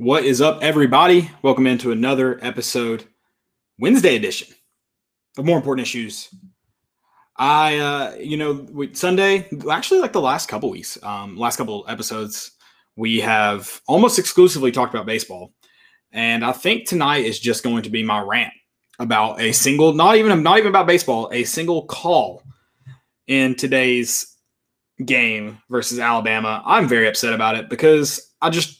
What is up, everybody? Welcome into another episode, Wednesday edition of More Important Issues. I, uh, you know, we, Sunday, actually, like the last couple weeks, um, last couple episodes, we have almost exclusively talked about baseball, and I think tonight is just going to be my rant about a single, not even, not even about baseball, a single call in today's game versus Alabama. I'm very upset about it because I just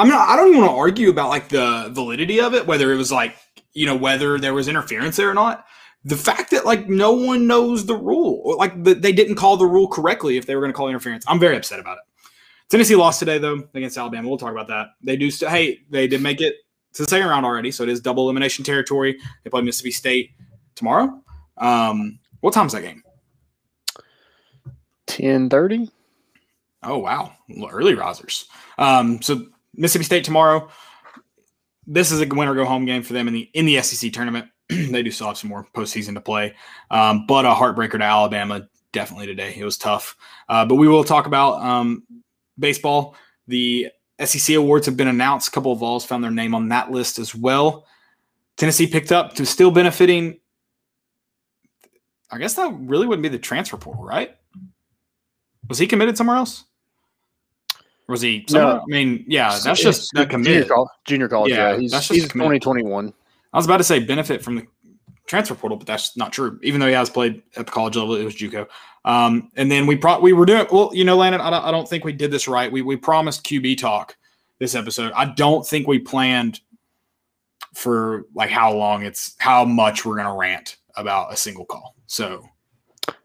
I'm not I don't even want to argue about like the validity of it, whether it was like, you know, whether there was interference there or not. The fact that like no one knows the rule, or like the, they didn't call the rule correctly if they were going to call interference. I'm very upset about it. Tennessee lost today though against Alabama. We'll talk about that. They do st- hey, they did make it to the second round already, so it is double elimination territory. They play Mississippi State tomorrow. Um, what time's that game? Ten thirty. Oh wow, early risers. Um, so Mississippi State tomorrow. This is a winner go home game for them in the in the SEC tournament. they do still have some more postseason to play, um, but a heartbreaker to Alabama definitely today. It was tough, uh, but we will talk about um, baseball. The SEC awards have been announced. A couple of Vols found their name on that list as well. Tennessee picked up to still benefiting. I guess that really wouldn't be the transfer portal, right? Was he committed somewhere else? Or was he? Somewhere? No. I mean, yeah, that's just the junior, college, junior college. Yeah, yeah. he's, that's just he's twenty twenty one. I was about to say benefit from the transfer portal, but that's not true. Even though he has played at the college level, it was JUCO. Um, and then we pro- we were doing well. You know, Landon, I don't, I don't think we did this right. We we promised QB talk this episode. I don't think we planned for like how long it's how much we're gonna rant about a single call. So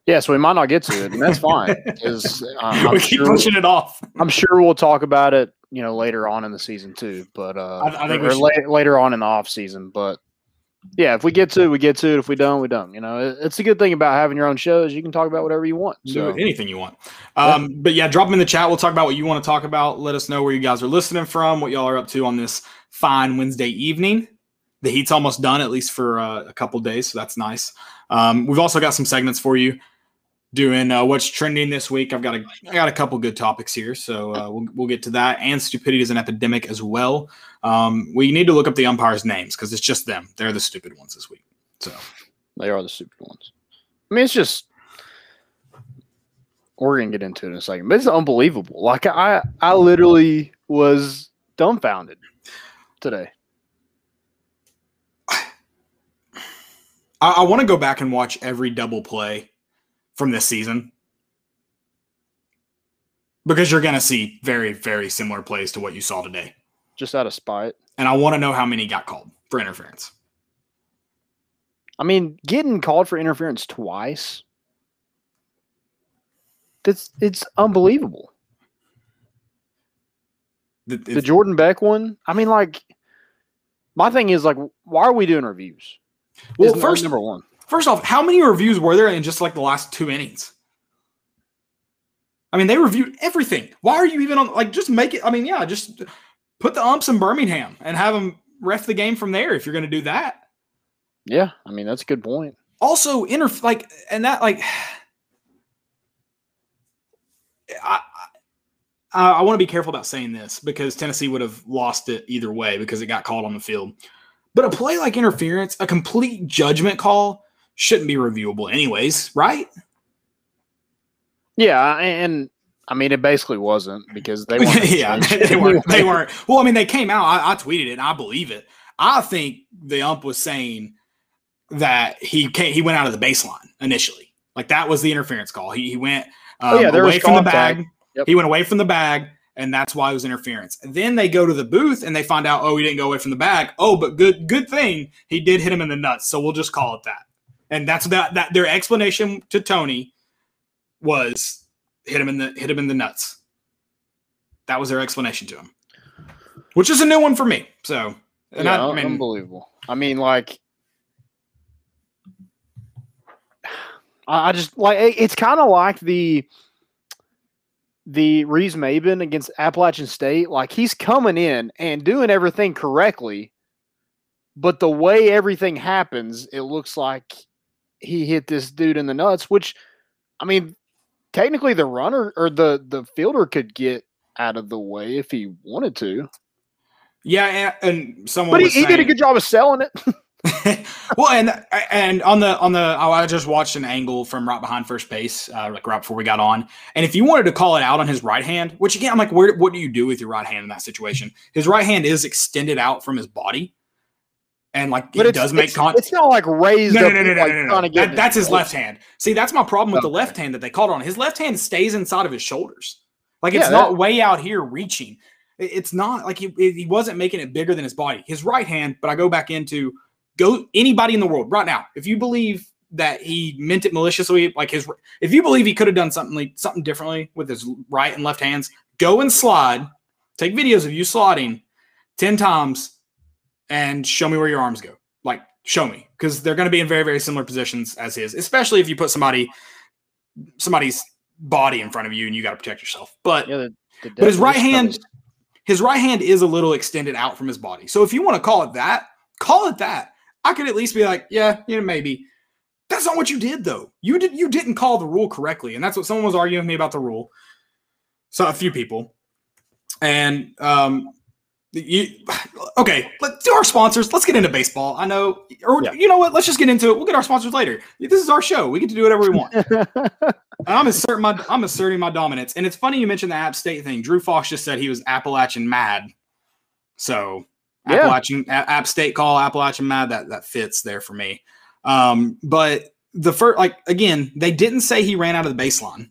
yeah, so we might not get to it, and that's fine because um, we keep sure, pushing it off. I'm sure we'll talk about it, you know, later on in the season too. But uh, I, I think or, la- later on in the off season. But yeah, if we get to it, we get to it. If we don't, we don't. You know, it's a good thing about having your own shows. You can talk about whatever you want. So anything you want. Um, yeah. But yeah, drop them in the chat. We'll talk about what you want to talk about. Let us know where you guys are listening from, what y'all are up to on this fine Wednesday evening. The heat's almost done, at least for uh, a couple days, so that's nice. Um, we've also got some segments for you doing uh, what's trending this week. I've got a I got a couple good topics here, so uh, we'll we'll get to that. And stupidity is an epidemic as well. Um, we need to look up the umpires' names because it's just them. They're the stupid ones this week. So they are the stupid ones. I mean, it's just we're gonna get into it in a second, but it's unbelievable. Like I I literally was dumbfounded today. I, I want to go back and watch every double play from this season because you're going to see very, very similar plays to what you saw today. Just out of spite. And I want to know how many got called for interference. I mean, getting called for interference twice. That's it's unbelievable. The, the Jordan Beck one. I mean, like, my thing is like, why are we doing reviews? Well, first number one. First off, how many reviews were there in just like the last two innings? I mean, they reviewed everything. Why are you even on? Like, just make it. I mean, yeah, just put the umps in Birmingham and have them ref the game from there if you're going to do that. Yeah, I mean that's a good point. Also, inter like and that like I I, I want to be careful about saying this because Tennessee would have lost it either way because it got called on the field. But a play like interference, a complete judgment call, shouldn't be reviewable anyways, right? Yeah, and I mean it basically wasn't because they weren't. yeah, they weren't. They weren't. Well, I mean they came out. I, I, tweeted it. and I believe it. I think the ump was saying that he came, he went out of the baseline initially. Like that was the interference call. He he went um, oh, yeah, um, away from the bag. Yep. He went away from the bag, and that's why it was interference. And then they go to the booth and they find out, oh, he didn't go away from the bag. Oh, but good good thing he did hit him in the nuts. So we'll just call it that. And that's that that their explanation to Tony was hit him in the hit him in the nuts. That was their explanation to him. Which is a new one for me. So yeah, I, I mean, unbelievable. I mean, like I just like it's kind of like the the Reese Maben against Appalachian State. Like he's coming in and doing everything correctly, but the way everything happens, it looks like he hit this dude in the nuts, which I mean, technically the runner or the the fielder could get out of the way if he wanted to. Yeah, and, and someone. But he, he did a good job of selling it. well, and and on the on the oh, I just watched an angle from right behind first base, uh, like right before we got on. And if you wanted to call it out on his right hand, which again, I'm like, where what do you do with your right hand in that situation? His right hand is extended out from his body, and like but it does make it's, contact. It's not like raised. No, no, no, no, no, like, no, no, no. That- that's his left hand. See, that's my problem with the left hand that they called on. His left hand stays inside of his shoulders. Like Yeah, it's that- not way out here reaching. It's not like he, he wasn't making it bigger than his body. His right hand, but I go back into go anybody in the world right now. If you believe that he meant it maliciously, like his, if you believe he could have done something like something differently with his right and left hands, go and slide. Take videos of you sliding ten times, and show me where your arms go. Like show me because they're going to be in very very similar positions as his, especially if you put somebody somebody's body in front of you and you got to protect yourself. But Yeah, the, the but his right hand, his- his right hand is a little extended out from his body. So if you want to call it that, call it that. I could at least be like, yeah, you know, maybe. That's not what you did though. You did you didn't call the rule correctly, and that's what someone was arguing with me about the rule. So a few people, and um, you okay. Let's do our sponsors. Let's get into baseball. I know, or Yeah. you know what? Let's just get into it. We'll get our sponsors later. This is our show. We get to do whatever we want. And I'm asserting my I'm asserting my dominance. And it's funny you mentioned the App State thing. Drew Fox just said he was Appalachian mad. So Yeah. Appalachian App State call Appalachian mad that that fits there for me. Um, but the first like again, they didn't say he ran out of the baseline.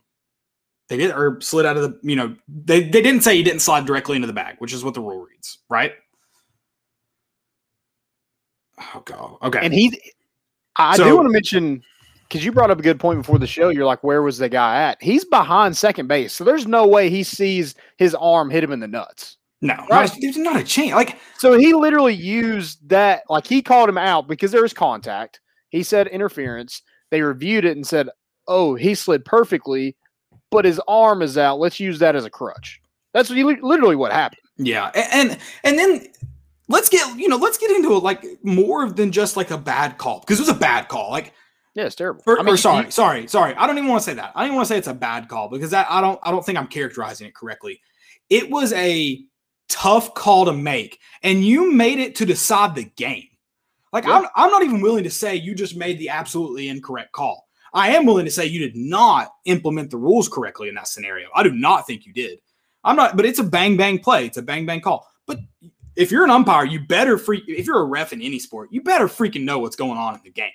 They did or slid out of the you know they they didn't say he didn't slide directly into the bag, which is what the rule reads, right? Oh god. Okay. and he, I So- do want to mention because you brought up a good point before the show. You're like, where was the guy at? He's behind second base, so there's no way he sees his arm hit him in the nuts. No, Right. not there's not a chance. Like So he literally used that, like he called him out because there was contact. He said interference. They reviewed it and said, "Oh, he slid perfectly, but his arm is out. Let's use that as a crutch." That's what he, literally what happened. Yeah, a- and and then let's get you know let's get into it like more than just like a bad call because it was a bad call. Like, Yeah, it's terrible. or, I mean, or sorry, he- sorry, sorry. I don't even want to say that. I don't even want to say it's a bad call because that I don't I don't think I'm characterizing it correctly. It was a tough call to make, and you made it to decide the game. Like Yeah. I'm I'm not even willing to say you just made the absolutely incorrect call. I am willing to say you did not implement the rules correctly in that scenario. I do not think you did. I'm not, but it's a bang bang play. It's a bang bang call. But if you're an umpire, you better freak. If you're a ref in any sport, you better freaking know what's going on in the game,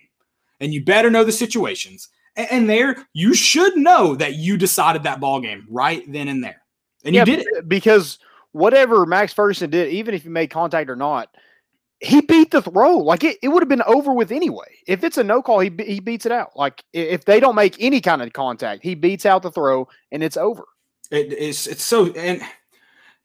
and you better know the situations. And, and there, you should know that you decided that ball game right then and there, and yeah, you did it. because whatever Max Ferguson did, even if he made contact or not, he beat the throw. Like it, it would have been over with anyway. If it's a no call, he he beats it out. Like if they don't make any kind of contact, he beats out the throw and it's over. It, it's it's so and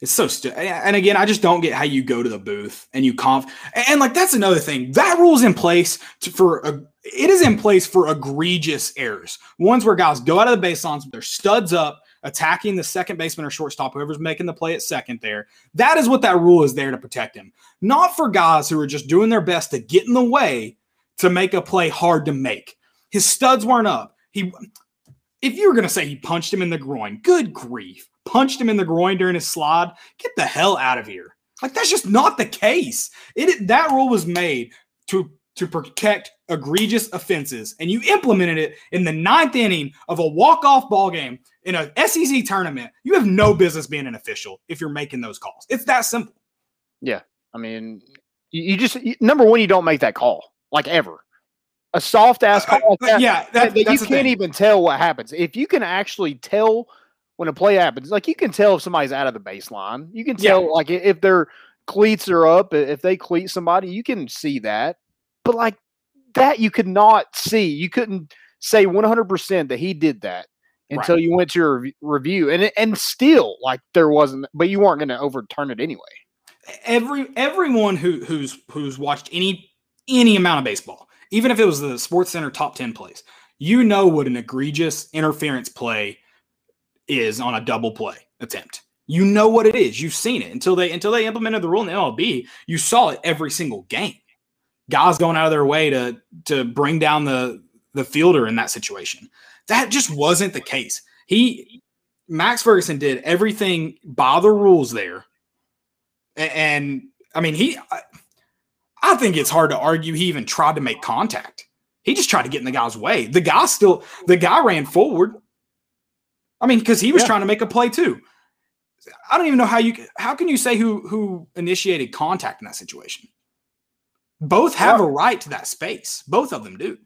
it's so stu- and again I just don't get how you go to the booth and you conf and, and, like that's another thing that rule's in place to, for a, it is in place for egregious errors ones where guys go out of the baselines with their studs up attacking the second baseman or shortstop whoever's making the play at second there that is what that rule is there to protect him not for guys who are just doing their best to get in the way to make a play hard to make his studs weren't up he if you were going to say he punched him in the groin, good grief, punched him in the groin during his slide, get the hell out of here. Like that's just not the case. It that rule was made to to protect egregious offenses, and you implemented it in the ninth inning of a walk off ball game in a SEC tournament. You have no business being an official if you're making those calls. It's that simple. Yeah, I mean, you, just you- number one, you don't make that call like ever. A soft ass Uh, call like that, yeah, that, that, you can't thing. even tell what happens. If you can actually tell when a play happens, like you can tell if somebody's out of the baseline. You can Yeah. tell like if their cleats are up, if they cleat somebody, you can see that. But like that, you could not see. You couldn't say one hundred percent that he did that until you went to your rev- review, and and still like there wasn't. But you weren't going to overturn it anyway. every everyone who who's who's watched any any amount of baseball, even if it was the Sports Center top ten plays, you know what an egregious interference play is on a double play attempt. You know what it is. You've seen it until they until they implemented the rule in the MLB. You saw it every single game. Guys going out of their way to to bring down the the fielder in that situation. That just wasn't the case. He Max Ferguson did everything by the rules there. And, and I mean, he, I, I think it's hard to argue he even tried to make contact. He just tried to get in the guy's way. The guy still, the guy ran forward. I mean, because he was Yeah. trying to make a play too. I don't even know how you how can you say who who initiated contact in that situation. Both have a right to that space. Both of them do.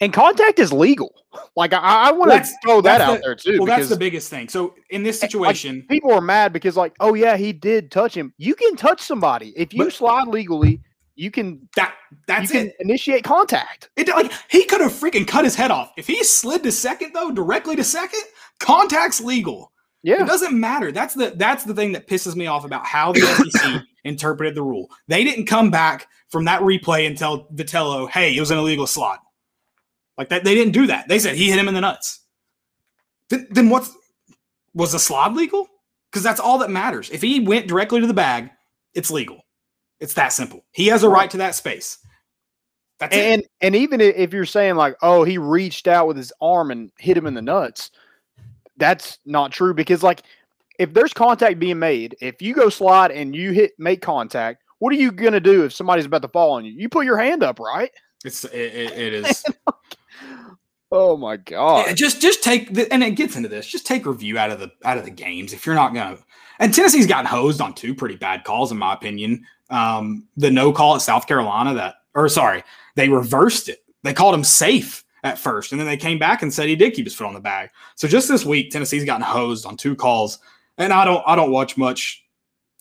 And contact is legal. Like I, I want to That's- throw that out the- there too. Well, that's the biggest thing. So in this like, situation, people are mad because like, oh yeah, he did touch him. You can touch somebody if you But- slide legally. You can that that's you can it. initiate contact. It like he could have freaking cut his head off. If he slid to second though, directly to second, contact's legal. Yeah, It doesn't matter. That's the that's the thing that pisses me off about how the SEC interpreted the rule. They didn't come back from that replay and tell Vitello, "Hey, it was an illegal slot." Like that, they didn't do that. They said he hit him in the nuts. Then, what's was the slot legal? Because that's all that matters. If he went directly to the bag, it's legal. It's that simple. He has a right to that space. That's it. and and even if you're saying like, oh, he reached out with his arm and hit him in the nuts, that's not true because like if there's contact being made, if you go slide and you hit make contact, what are you gonna do if somebody's about to fall on you? You put your hand up, right? It's it, it, it is. Oh my god. Yeah, just just take the, and it gets into this. Just take review out of the out of the games if you're not gonna. And Tennessee's gotten hosed on two pretty bad calls in my opinion. Um, the no call at South Carolina that, or sorry, they reversed it. They called him safe at first, and then they came back and said he did keep his foot on the bag. So just this week, Tennessee's gotten hosed on two calls, and I don't I don't watch much,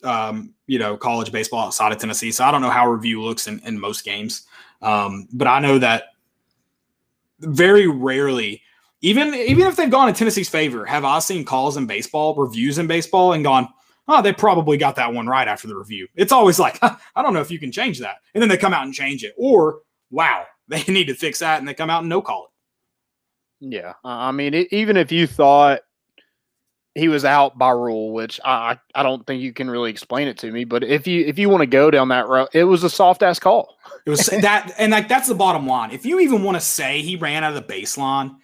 um, you know, college baseball outside of Tennessee, so I don't know how review looks in, in most games. Um, but I know that very rarely, even even if they've gone in Tennessee's favor, have I seen calls in baseball, reviews in baseball, and gone, oh, they probably got that one right after the review. It's always like, I don't know if you can change that, and then they come out and change it, or wow, they need to fix that, and they come out and no call it. Yeah, I mean, it, even if you thought he was out by rule, which I I don't think you can really explain it to me, but if you if you want to go down that route, it was a soft ass call. It was that, and like that's the bottom line. If you even want to say he ran out of the baseline,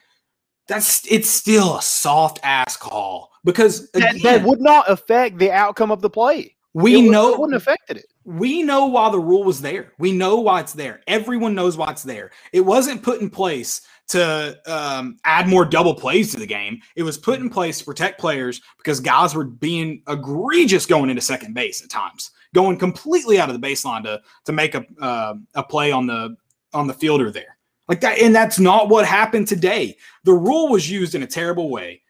that's it's still a soft ass call because That, that would not affect the outcome of the play. we It would- know it wouldn't affected it. we know why the rule was there. We know why it's there. Everyone knows why it's there. It wasn't put in place to um, add more double plays to the game. It was put in place to protect players because guys were being egregious going into second base at times, going completely out of the baseline to to make a uh, a play on the on the fielder there. Like that, and that's not what happened today. The rule was used in a terrible way,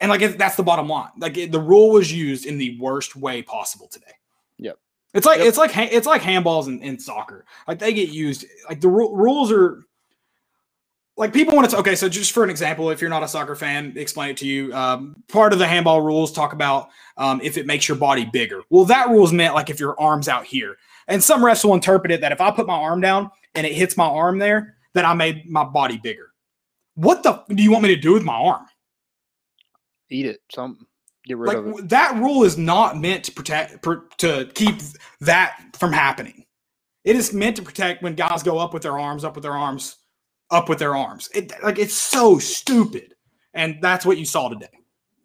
and like that's the bottom line. Like it, the rule was used in the worst way possible today. Yep. It's like Yep. it's like it's like handballs in, in soccer. Like they get used. Like the ru- rules are. Like people want to. Okay, so just for an example, if you're not a soccer fan, explain it to you. Um, part of the handball rules talk about um, if it makes your body bigger. Well, that rule is meant like if your arm's out here, and some refs will interpret it that if I put my arm down and it hits my arm there, that I made my body bigger. What the do you want me to do with my arm? Eat it. Something. Get rid Like of it. that rule is not meant to protect pr- to keep that from happening. It is meant to protect when guys go up with their arms, up with their arms, up with their arms. It like it's so stupid, and that's what you saw today.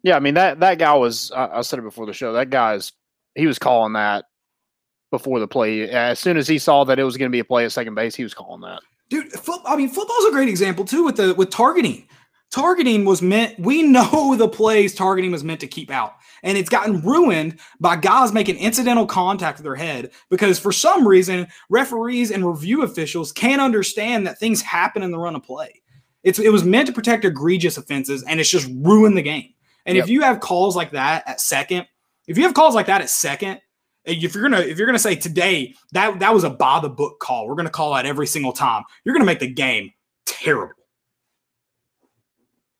Yeah, I mean that that guy was. I, I said it before the show. That guy's. He was calling that before the play. As soon as he saw that it was going to be a play at second base, he was calling that. dude foot, i mean football's a great example too with the with targeting targeting was meant we know the plays targeting was meant to keep out and it's gotten ruined by guys making incidental contact with their head because for some reason referees and review officials can't understand that things happen in the run of play it's it was meant to protect egregious offenses and it's just ruined the game and if you have calls like that at second if you have calls like that at second eh, if you're gonna if you're gonna say today that that was a by the book call, we're gonna call that every single time. You're gonna make the game terrible.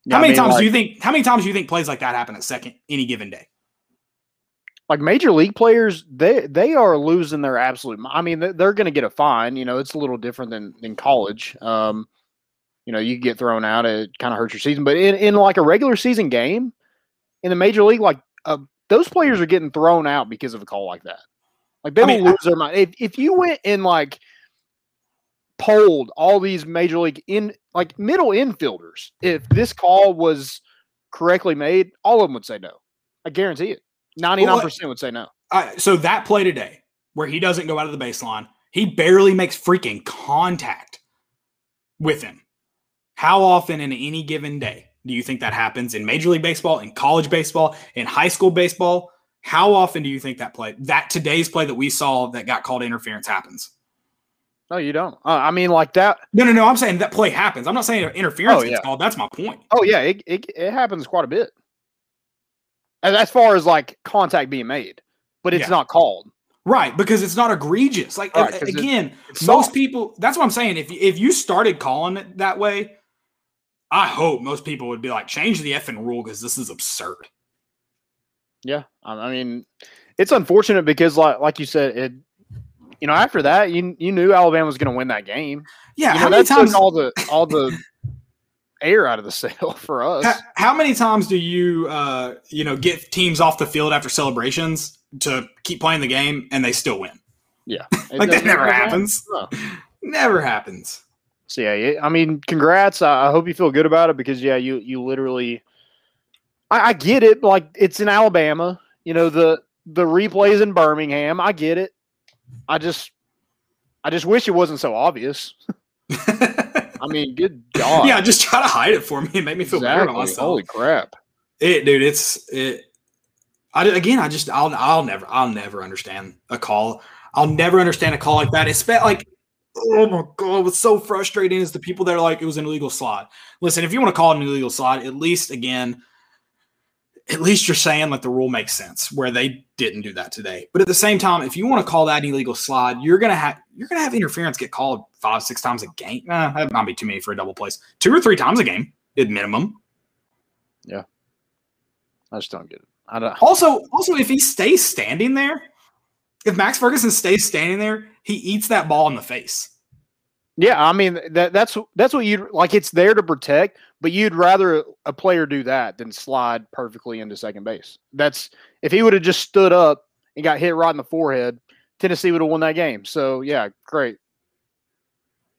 Yeah, how I many mean, times like, do you think? How many times do you think plays like that happen at second any given day? like major league players? They they are losing their absolute. I mean, they- they're going to get a fine. You know, it's a little different than than college. Um, you know, you get thrown out, it kind of hurts your season. But in in like a regular season game, in the major league, like uh, those players are getting thrown out because of a call like that. Like they I mean, will lose their mind. If if you went and like polled all these major league in like middle infielders, if this call was correctly made, all of them would say no. I guarantee it. Ninety nine percent would say no. So that play today, where he doesn't go out of the baseline, he barely makes freaking contact with him. How often in any given day do you think that happens in Major League Baseball, in college baseball, in high school baseball? How often do you think that play, that today's play that we saw that got called interference happens? No, you don't. Uh, I mean, like that. No, no, no. I'm saying that play happens. I'm not saying interference Oh, gets yeah. called. That's my point. Oh yeah, it, it it happens quite a bit. As, as far as like contact being made, but it's Yeah. not called. Right, because it's not egregious. Like Right, again, It's most people. That's what I'm saying. If if you started calling it that way, I hope most people would be like, change the effing rule because this is absurd. Yeah, I I mean, it's unfortunate because like like you said, it. You know, after that, you you knew Alabama was going to win that game. Yeah, you how know, that times? all the all the air out of the sail for us. How, how many times do you, uh, you know, get teams off the field after celebrations to keep playing the game and they still win? Yeah, Like that never doesn't happens. No. Never happens. So yeah, yeah, I mean, congrats. I, I hope you feel good about it because yeah, you you literally, I, I get it. Like it's in Alabama. You know the the replays in Birmingham. I get it. I just, I just wish it wasn't so obvious. I mean, good God. yeah, just try to hide it for me and make me feel better about myself. Holy crap. It, dude, it's it. I again, I just I'll I'll never I'll never understand a call. I'll never understand a call like that. It's like, oh my god, what's so frustrating is the people that are like it was an illegal slot. Listen, if you want to call it an illegal slot, at least again, at least you're saying like the rule makes sense where they didn't do that today. But at the same time, if you want to call that an illegal slide, you're gonna have you're gonna have interference get called five six times a game. Nah, that might be too many for a double place. Two or three times a game at minimum. Yeah, I just don't get it. I don't. Also, also, if he stays standing there, if Max Ferguson stays standing there, he eats that ball in the face. Yeah, I mean that that's that's what you like. It's there to protect, but you'd rather a player do that than slide perfectly into second base. That's if he would have just stood up and got hit right in the forehead, Tennessee would have won that game. So yeah, great.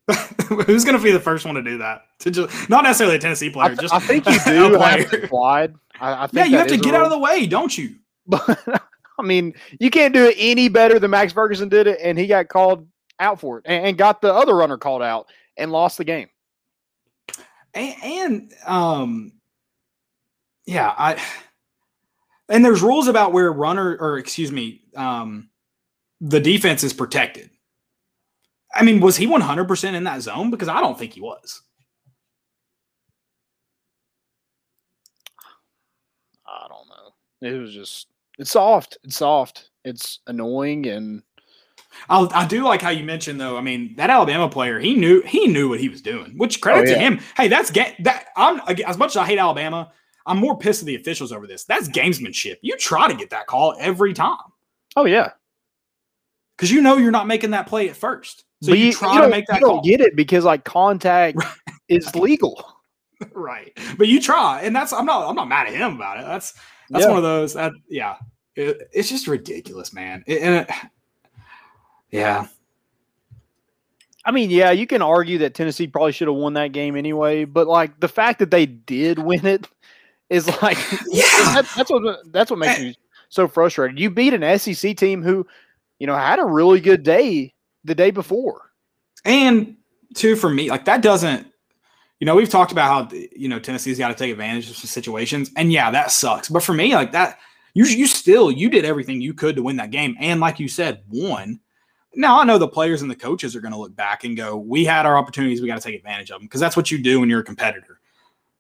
Who's going to be the first one to do that? To just not necessarily a Tennessee I, player, th- just I think you do have to slide. I, I think Yeah, you have to get out of the way, don't you? But I mean, you can't do it any better than Max Ferguson did it, and he got called out for it, and, and got the other runner called out and lost the game. And, and um, yeah, I and there's rules about where runner or excuse me, um, the defense is protected. I mean, was he 100% in that zone? Because I don't think he was. I don't know. It was just it's soft. It's soft. It's annoying and I'll, I do like how you mentioned though. I mean, that Alabama player, he knew he knew what he was doing. Which credit oh, to yeah. him. Hey, that's ga- that. I'm as much as I hate Alabama, I'm more pissed at the officials over this. That's gamesmanship. You try to get that call every time oh yeah. because you know you're not making that play at first. So you, you, try you to make that you don't get it because like contact is legal. right, but you try, and that's I'm not I'm not mad at him about it. That's that's Yeah. one of those that yeah, It- it's just ridiculous, man. It- and it, yeah, I mean, yeah, you can argue that Tennessee probably should have won that game anyway, but like the fact that they did win it is like yeah. that, that's what that's what makes eh. me so frustrated. You beat an SEC team who, you know, had a really good day the day before. And two for me, like that doesn't, you know, we've talked about how you know Tennessee's got to take advantage of some situations, and yeah, that sucks. But for me, like that, you you still you did everything you could to win that game, and like you said, won. Now I know the players and the coaches are going to look back and go, "We had our opportunities, we got to take advantage of them," because that's what you do when you're a competitor.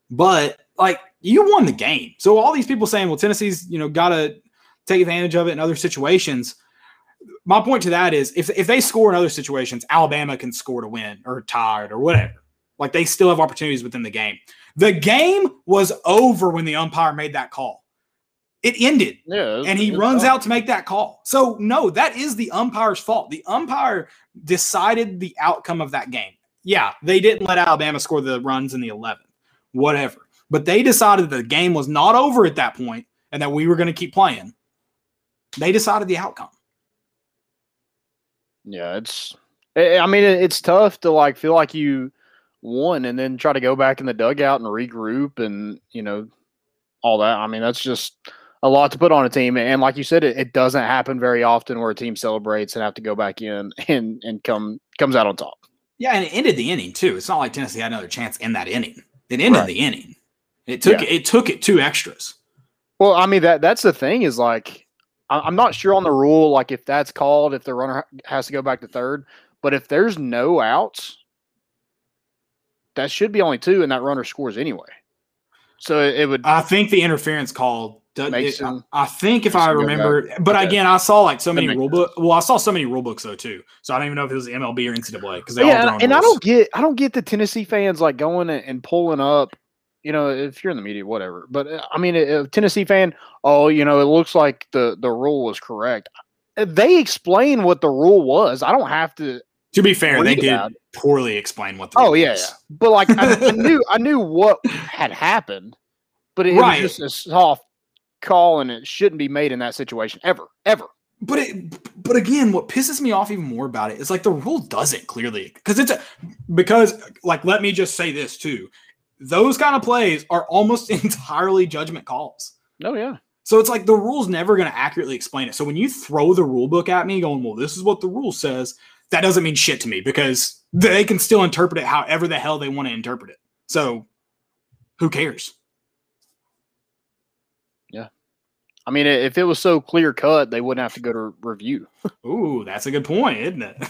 But like you won the game, so all these people saying, "Well, Tennessee's you know got to take advantage of it in other situations." my point to that is if, if they score in other situations, Alabama can score to win or tired or whatever. Like they still have opportunities within the game. The game was over when the umpire made that call. It ended Yeah, and he runs out to make that call. So, no, that is the umpire's fault. The umpire decided the outcome of that game. Yeah, they didn't let Alabama score the runs in the 11th, whatever. But they decided the game was not over at that point and that we were going to keep playing. They decided the outcome. Yeah, it's. I I mean, it's tough to like feel like you won and then try to go back in the dugout and regroup and you know all that. I mean, that's just a lot to put on a team. And like you said, it, it doesn't happen very often where a team celebrates and have to go back in and and come comes out on top. Yeah, and it ended the inning too. It's not like Tennessee had another chance in that inning. It ended Right. the inning. It took Yeah. it took it two extras. Well, I mean that that's the thing is like I- I'm not sure on the rule like if that's called if the runner has to go back to third, but if there's no outs, that should be only two, and that runner scores anyway. So it, it would I think the interference call. It- I, him- I think if I remember, but Okay. again, I saw like so many rule book. Well, I saw so many rule books though too. So I don't even know if it was MLB or NCAA because they all yeah, their and, and I don't get I don't get the Tennessee fans like going and, pulling up. You know, if you're in the media, whatever. But uh, I mean, a, Tennessee fan, oh, you know, it looks like the the rule was correct. Uh, They explain what the rule was. I don't have to. To be fair, they did poorly explain what the Oh rule yeah, yeah. But like I, I knew I knew what had happened, but it, it Right. was just a soft call, and it shouldn't be made in that situation ever, ever. But it, but again, what pisses me off even more about it is like the rule doesn't clearly because it's a because like let me just say this too, those kind of plays are almost entirely judgment calls. Oh yeah, So it's like the rule's never going to accurately explain it. So when you throw the rule book at me, going, "Well, this is what the rule says," that doesn't mean shit to me because they can still interpret it however the hell they want to interpret it. So who cares? I mean, if it was so clear cut, they wouldn't have to go to review. Ooh, that's a good point, isn't it?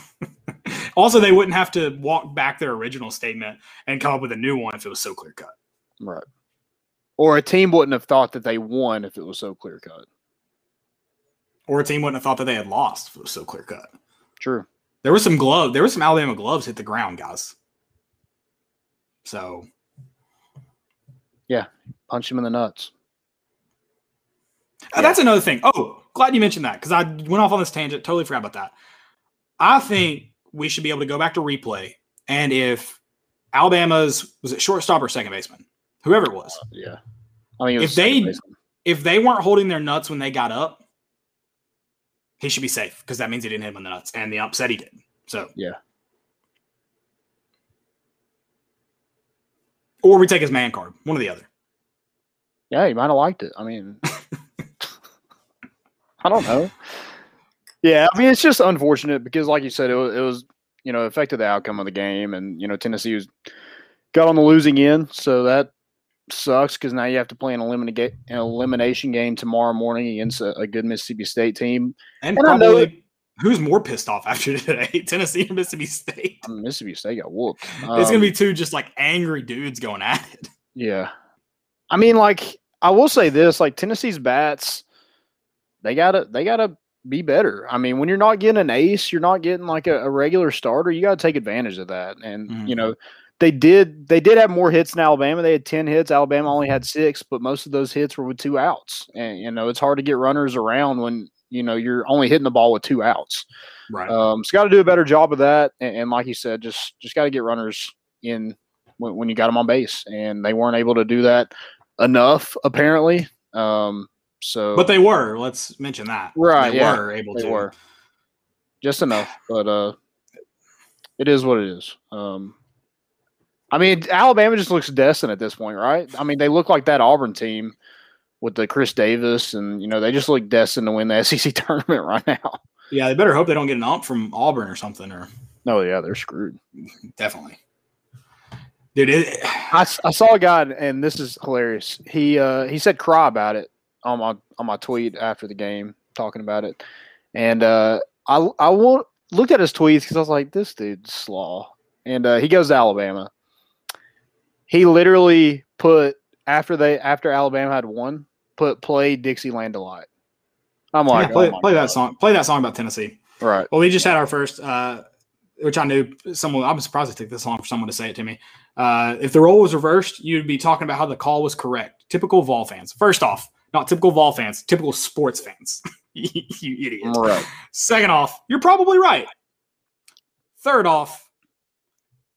also, they wouldn't have to walk back their original statement and come up with a new one if it was so clear cut. Right. Or a team wouldn't have thought that they won if it was so clear cut. Or a team wouldn't have thought that they had lost if it was so clear cut. True. There was some glove. There was some Alabama gloves hit the ground, guys. So Yeah, Punch him in the nuts. Uh, That's another thing. Oh, glad you mentioned that because I went off on this tangent. Totally forgot about that. I think we should be able to go back to replay, and if Alabama's was it shortstop or second baseman, whoever it was, Yeah. I mean, it If they- baseman. if they weren't holding their nuts when they got up, he should be safe because that means he didn't hit him in the nuts, and the ump said he did. So Yeah. or we take his man card, one or the other. Yeah, he might have liked it. I mean, I don't know. Yeah, I mean, it's just unfortunate because, like you said, it was, it was you know affected the outcome of the game, and you know Tennessee was got on the losing end, so that sucks because now you have to play an, eliminate, an elimination game tomorrow morning against a, a good Mississippi State team. And, And I know probably who's more pissed off after today, Tennessee or Mississippi State? I mean, Mississippi State got whooped. it's gonna Um, be two just like angry dudes going at it. Yeah. I mean, like, I will say this, like Tennessee's bats, they gotta they gotta be better. I mean, when you're not getting an ace, you're not getting like a, a regular starter, you gotta take advantage of that. And Mhm. you know, they did they did have more hits in Alabama. They had 10 hits. Alabama only had six, but most of those hits were with two outs. And you know, it's hard to get runners around when you know you're only hitting the ball with two outs. Right. Um, so got to do a better job of that. And, and like you said, just just got to get runners in when, when you got them on base, and they weren't able to do that enough apparently. Um, so, But they were. Let's mention that. Right, They yeah, were able they to. were just enough. But uh, it is what it is. Um, I mean, Alabama just looks destined at this point, right? I mean, they look like that Auburn team with the Chris Davis, and you know they just look destined to win the SEC tournament right now. Yeah, they better hope they don't get an ump from Auburn or something, or Oh yeah, they're screwed. definitely. Dude, it, I saw a guy, and this is hilarious. He uh, he said cry about it on my on my tweet after the game, talking about it, and uh, I I won't, looked at his tweets because I was like, this dude's slaw, and uh, he goes to Alabama. He literally put after they after Alabama had won, put play Dixieland delight. I'm like, yeah, play, oh play that song. Play that song about Tennessee. right? Well, we just had our first, uh, which I knew someone. I'm surprised it took this long for someone to say it to me. Uh, if the role was reversed, you'd be talking about how the call was correct. Typical Vol fans. First off, not typical Vol fans. Typical sports fans. you idiot. Right. Second off, you're probably right. Third off,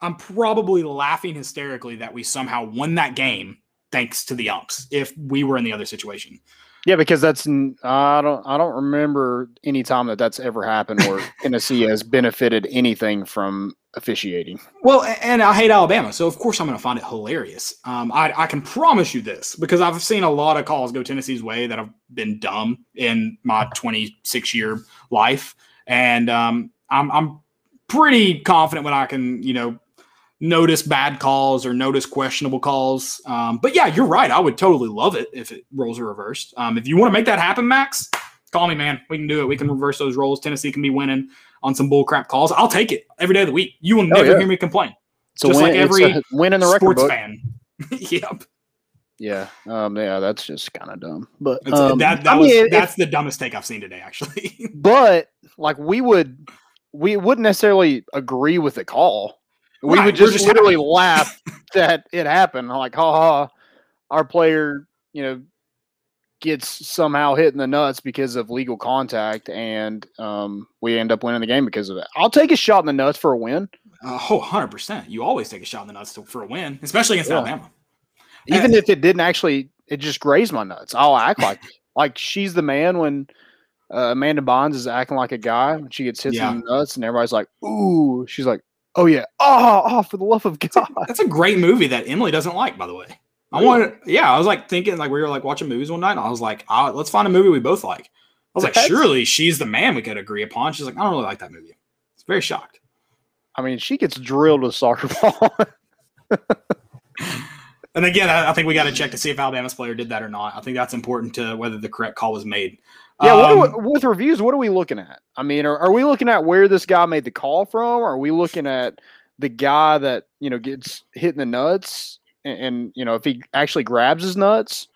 I'm probably laughing hysterically that we somehow won that game thanks to the umps. If we were in the other situation, Yeah, because that's I don't I don't remember any time that that's ever happened where Tennessee has benefited anything from officiating. Well, and I hate Alabama, so of course I'm going to find it hilarious. Um, I, I can promise you this because I've seen a lot of calls go Tennessee's way that have been dumb in my 26 year life, and um, I'm I'm pretty confident when I can you know notice bad calls or notice questionable calls. Um, but yeah, you're right. I would totally love it if it roles are reversed. Um, if you want to make that happen, Max, call me, man. We can do it. We can reverse those roles. Tennessee can be winning on some bullcrap calls. I'll take it every day of the week. You will never Oh, yeah. hear me complain. So Just win, like every a win in the record Sports book. fan. yep. Yeah, um, yeah, that's just kind of dumb. But um, that that I was mean, that's the dumbest take I've seen today, actually. but like we would, we wouldn't necessarily agree with the call. We Right, would just, just literally happy. laugh that it happened. Like, ha ha, our player, you know, gets somehow hit in the nuts because of legal contact, and um, we end up winning the game because of it. I'll take a shot in the nuts for a win, Uh, oh, 100%. You always take a shot in the nuts to, for a win, especially against Yeah. Alabama. even if it didn't actually. It just grazed my nuts. I'll act like like she's the man when. Uh, Amanda Bynes is acting like a guy when she gets hit Yeah. in the nuts, and everybody's like, "Ooh!" She's like, "Oh yeah, oh, oh for the love of God!" That's a great movie that Emily doesn't like, by the way. I Really? wanted, yeah, I was like thinking, like we were like watching movies one night, and I was like, ah, let's find a movie we both like. I was like, That's- surely she's the man we could agree upon. She's like, I don't really like that movie. It's very shocked. I mean, she gets drilled with soccer ball. And again, I, I think we got to check to see if Alabama's player did that or not. I think that's important to whether the correct call was made. yeah, Um, we, with reviews, what are we looking at? I mean, are, are we looking at where this guy made the call from? Are we looking at the guy that you know gets hit in the nuts, and, and you know if he actually grabs his nuts?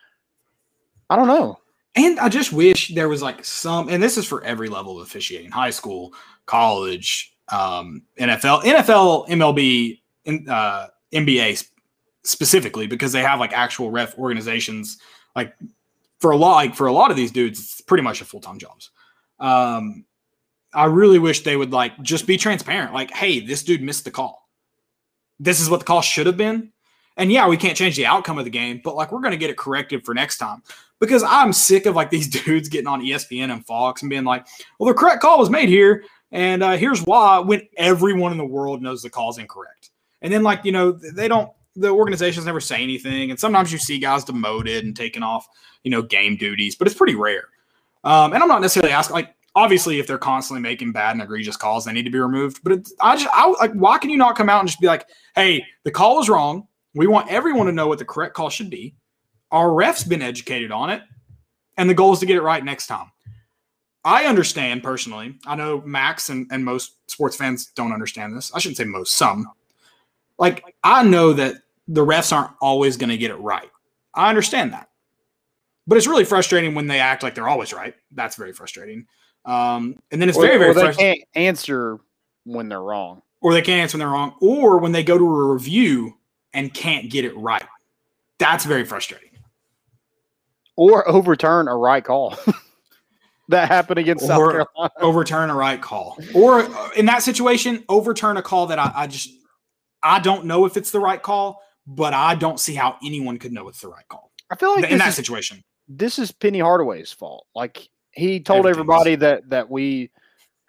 I don't know. And I just wish there was like some, and this is for every level of officiating high school, college, um, NFL, NFL, MLB, in, uh, NBA specifically, because they have like actual ref organizations. Like for a lot, like for a lot of these dudes, it's pretty much a full time jobs. Um, I really wish they would like just be transparent. Like, hey, this dude missed the call. This is what the call should have been. And yeah, we can't change the outcome of the game, but like we're going to get it corrected for next time because I'm sick of like these dudes getting on ESPN and Fox and being like, well, the correct call was made here. And uh, here's why when everyone in the world knows the call's incorrect. And then, like, you know, they don't, the organizations never say anything. And sometimes you see guys demoted and taken off, you know, game duties, but it's pretty rare. Um, and I'm not necessarily asking, like, obviously, if they're constantly making bad and egregious calls, they need to be removed. But I just, I, like, why can you not come out and just be like, hey, the call was wrong. We want everyone to know what the correct call should be. Our ref's been educated on it, and the goal is to get it right next time. I understand personally. I know Max and, and most sports fans don't understand this. I shouldn't say most, some. Like, I know that the refs aren't always going to get it right. I understand that. But it's really frustrating when they act like they're always right. That's very frustrating. Um, and then it's Or- very, very or they frustrating. can't answer when they're wrong. Or they can't answer when they're wrong. Or when they go to a review and can't get it right. That's very frustrating. or overturn a right call. that happened against South Or- Carolina. overturn a right call or uh, in that situation overturn a call that I, I just i don't know if it's the right call but i don't see how anyone could know it's the right call I feel like in this that is, situation this is Penny Hardaway's fault. Like he told everybody that that we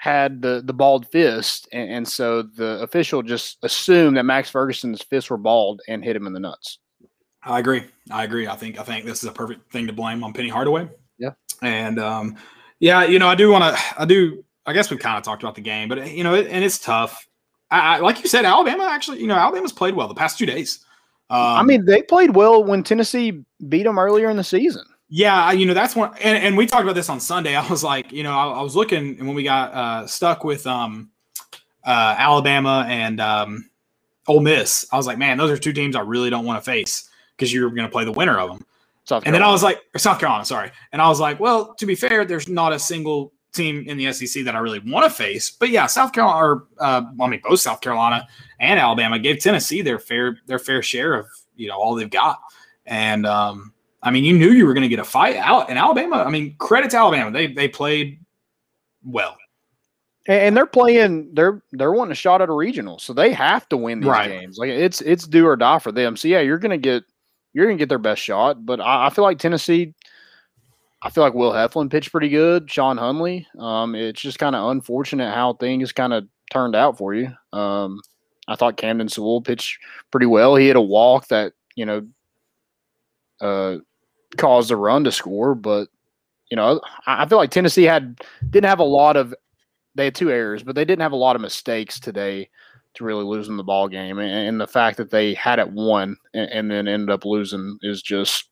had the the bald fist, and, and so the official just assumed that Max Ferguson's fists were bald and hit him in the nuts. i agree i agree i think i think this is a perfect thing to blame on penny hardaway Yeah. and um yeah you know i do want to i do i guess we've kind of talked about the game but you know it, and it's tough I, I like you said alabama actually you know alabama's played well the past two days um, I mean, they played well when Tennessee beat them earlier in the season. Yeah, I- you know that's one, and, and we talked about this on Sunday. I was like, you know, I, I was looking, and when we got uh, stuck with um, uh, Alabama and um, Ole Miss, I was like, man, those are two teams I really don't want to face because you're going to play the winner of them. And then I was like, South Carolina, sorry, and I was like, well, to be fair, there's not a single team in the SEC that I really want to face. But yeah, South Carolina, or uh, I mean, both South Carolina and Alabama gave Tennessee their fair their fair share of you know all they've got, and um, I mean, you knew you were going to get a fight out in Alabama. I mean, credit to Alabama, they they played well. And, and they're playing. They're they're wanting a shot at a regional, so they have to win these Right. games. Like it's it's do or die for them. So yeah, you're gonna get you're gonna get their best shot. But I, I feel like Tennessee. I feel like Will Heflin pitched pretty good. Sean Hunley. Um, it's just kind of unfortunate how things kind of turned out for you. Um, I thought Camden Sewell pitched pretty well. He had a walk that you know uh, caused a run to score, but you know I feel like Tennessee had didn't have a lot of they had two errors, but they didn't have a lot of mistakes today to really losing the ball game. And, and the fact that they had it won and, and, then ended up losing is just,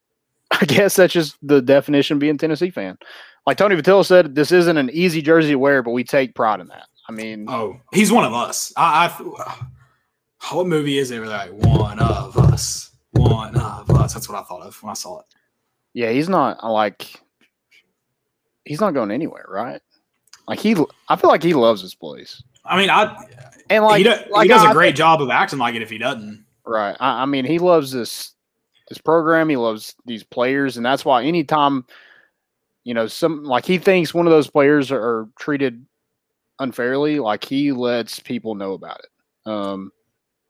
I guess that's just the definition being Tennessee fan. Like Tony Vitello said, this isn't an easy jersey to wear, but we take pride in that. I mean, oh, he's one of us. I, I what movie is it? Like one of us, one of us. That's what I thought of when I saw it. Yeah, he's not like he's not going anywhere, right? Like he, I feel like he loves his place. I mean, I and like he, do, like he does I, a great job of acting like it if he doesn't. Right. I, I, mean, he loves this this program. He loves these players, and that's why anytime, you know, some like he thinks one of those players are, are treated unfairly, like he lets people know about it. Um,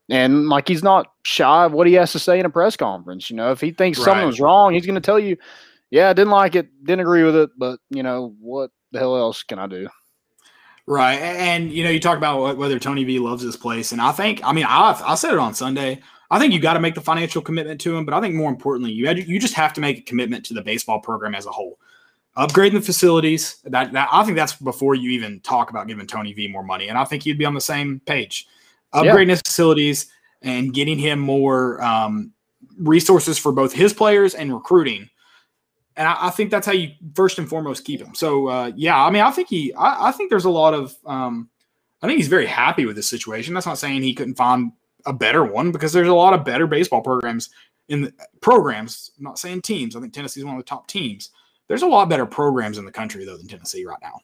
and like he's not shy of what he has to say in a press conference. You know, if he thinks right. something was wrong, he's going to tell you, "Yeah, I didn't like it, didn't agree with it, but you know what the hell else can I do?" Right, and you know, you talk about whether Tony V loves this place, and I think, I mean, I I said it on Sunday. I think you got to make the financial commitment to him, but I think more importantly, you had, you just have to make a commitment to the baseball program as a whole. Upgrading the facilities, that, that I think that's before you even talk about giving Tony V more money, and I think he'd be on the same page. Upgrading yeah. his facilities and getting him more um, resources for both his players and recruiting and I, I, think that's how you first and foremost keep him. So uh, yeah, I mean, I think he, I, I think there's a lot of, um, I think he's very happy with this situation. That's not saying he couldn't find a better one because there's a lot of better baseball programs in the programs. I'm not saying teams. I think Tennessee is one of the top teams. There's a lot better programs in the country though than Tennessee right now.